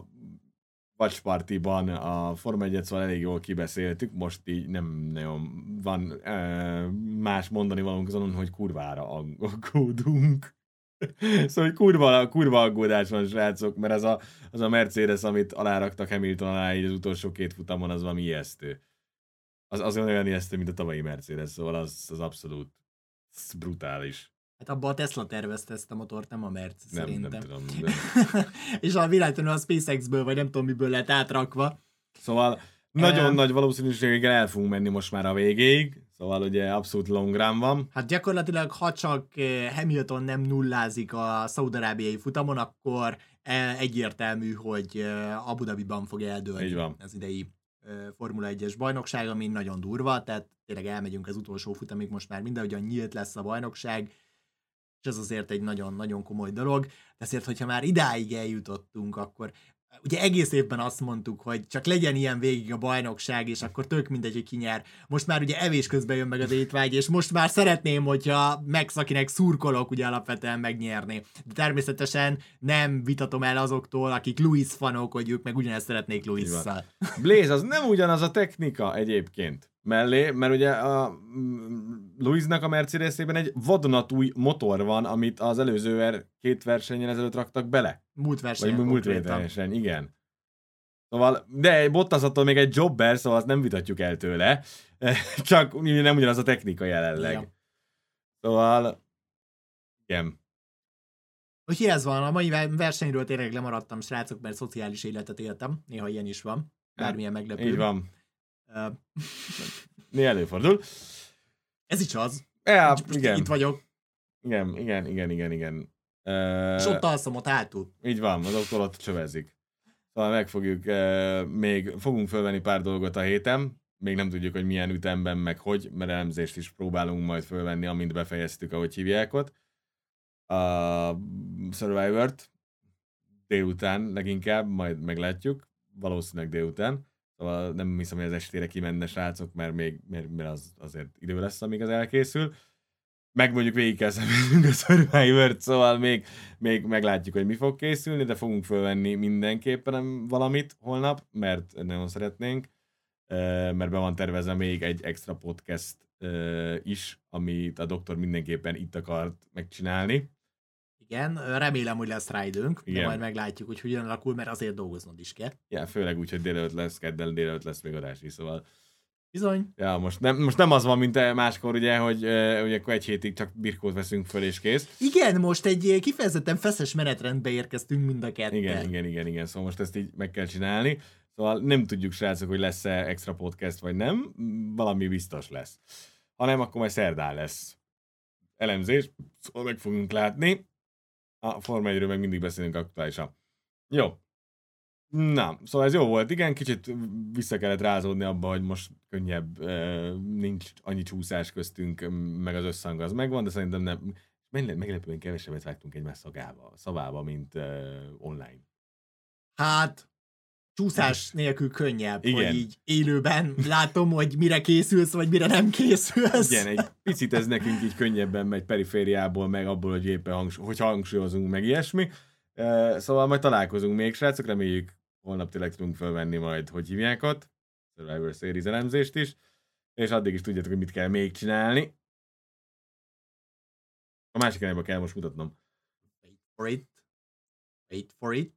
Watch Party-ban a Forma 1 szóval elég jól kibeszéltük, most így nem nagyon van uh, más mondani valónk azon, hogy kurvára aggódunk. *laughs* szóval kurva, kurva aggódás van, srácok, mert az a, az a Mercedes, amit aláraktak Hamilton alá így az utolsó két futamon, az valami ijesztő. Az, az olyan ijesztő, mint a tavalyi Mercedes, szóval az, az abszolút az brutális. Hát abba a Tesla tervezte ezt a motort, nem a Merc Nem, szerintem. nem tudom. *laughs* De... és a világtanul a SpaceX-ből, vagy nem tudom miből lett átrakva. Szóval nagyon Em. nagy valószínűséggel el fogunk menni most már a végéig, szóval ugye abszolút long run van. Hát gyakorlatilag, ha csak eh, Hamilton nem nullázik a szaudarábiai futamon, akkor eh, egyértelmű, hogy eh, Abu Dhabiban fog eldőlni Így van. az idei Formula 1-es bajnokság, ami nagyon durva, tehát tényleg elmegyünk az utolsó futamig, most már mindahogyan nyílt lesz a bajnokság, és ez azért egy nagyon-nagyon komoly dolog. De azért, hogyha már idáig eljutottunk, akkor ugye egész évben azt mondtuk, hogy csak legyen ilyen végig a bajnokság, és akkor tök mindegy, hogy ki nyer. Most már ugye evés közben jön meg az étvágy, és most már szeretném, hogyha Max, akinek szurkolok, ugye alapvetően megnyerni. De természetesen nem vitatom el azoktól, akik Louis fanok, hogy ők meg ugyanezt szeretnék Louis-szal. Blaze az nem ugyanaz a technika egyébként mellé, mert ugye a mm, Louisnak a Mercedesében egy vadonatúj motor van, amit az előző ver, két versenyen ezelőtt raktak bele. Múlt Vagy versenyen múlt konkrétan. verseny, igen. Szóval, de Bottas attól még egy jobber, szóval azt nem vitatjuk el tőle. *laughs* Csak nem ugyanaz a technika jelenleg. Ja. Szóval, igen. Úgyhogy ez van, a mai ver- versenyről tényleg lemaradtam, srácok, mert szociális életet éltem. Néha ilyen is van. Bármilyen meglepő. Így van. Néha előfordul. Ez is az. Ja, igen. Itt vagyok, Igen, igen, igen, igen, igen. és Uh, ott alszom ott hátul. így van, az akkor ott csövezik. Szóval meg fogjuk, uh, még fogunk fölvenni pár dolgot a héten, még nem tudjuk, hogy milyen ütemben, meg hogy, mert elemzést is próbálunk majd fölvenni, amint befejeztük, ahogy hívják ott. A Survivor-t délután leginkább, majd meglátjuk, valószínűleg délután. Szóval nem hiszem, hogy az estére kimenne srácok, mert még mert, mert az azért idő lesz, amíg az elkészül. meg mondjuk végig kell a Survivor-t, szóval még, még meglátjuk, hogy mi fog készülni, de fogunk fölvenni mindenképpen valamit holnap, mert nagyon szeretnénk, mert be van tervezve még egy extra podcast is, amit a doktor mindenképpen itt akart megcsinálni. Igen, remélem, hogy lesz rá időnk, Igen. de majd meglátjuk, hogy hogyan alakul, mert azért dolgoznod is kell. Ja, főleg úgy, hogy délelőtt lesz, keddel délelőtt lesz még adás is, szóval Bizony. Ja, most nem, most nem az van, mint máskor, ugye, hogy uh, ugye akkor egy hétig csak birkót veszünk föl és kész. Igen, most egy kifejezetten feszes menetrendbe érkeztünk mind a kettő. Igen, igen, igen, igen, szóval most ezt így meg kell csinálni. Szóval nem tudjuk, srácok, hogy lesz-e extra podcast, vagy nem. Valami biztos lesz. Ha nem, akkor majd szerdán lesz elemzés, szóval meg fogunk látni. A Forma 1 meg mindig beszélünk aktuálisan. Jó. Na, szóval ez jó volt, igen, kicsit vissza kellett rázódni abba, hogy most könnyebb, nincs annyi csúszás köztünk, meg az összhang az megvan, de szerintem nem, meglepően kevesebbet vágtunk egymás szagába, szavába, mint online. Hát, csúszás nélkül könnyebb, Igen. hogy így élőben látom, hogy mire készülsz, vagy mire nem készülsz. Igen, egy picit ez nekünk így könnyebben megy perifériából, meg abból, hogy éppen hangsúly, hogy hangsúlyozunk, meg ilyesmi. Szóval majd találkozunk még, srácok, reméljük holnap tényleg tudunk felvenni majd, hogy hívják ott, Survivor Series elemzést is, és addig is tudjátok, hogy mit kell még csinálni. A másik irányba kell most mutatnom. Wait for it. Wait for it.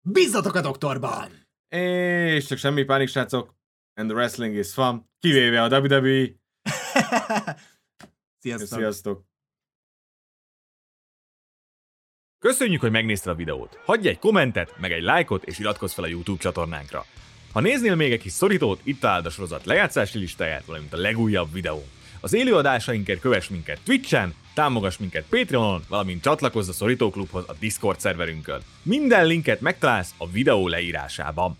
Bízzatok a doktorban! És csak semmi pánik, srácok. And the wrestling is fun. Kivéve a WWE. *laughs* Sziasztok. Sziasztok. Köszönjük, hogy megnézted a videót. Hagyj egy kommentet, meg egy lájkot, és iratkozz fel a YouTube csatornánkra. Ha néznél még egy kis szorítót, itt találd a sorozat lejátszási listáját, valamint a legújabb videó. Az élőadásainkért kövess minket Twitch-en, támogass minket Patreonon, valamint csatlakozz a Szorítóklubhoz a Discord szerverünkön. Minden linket megtalálsz a videó leírásában.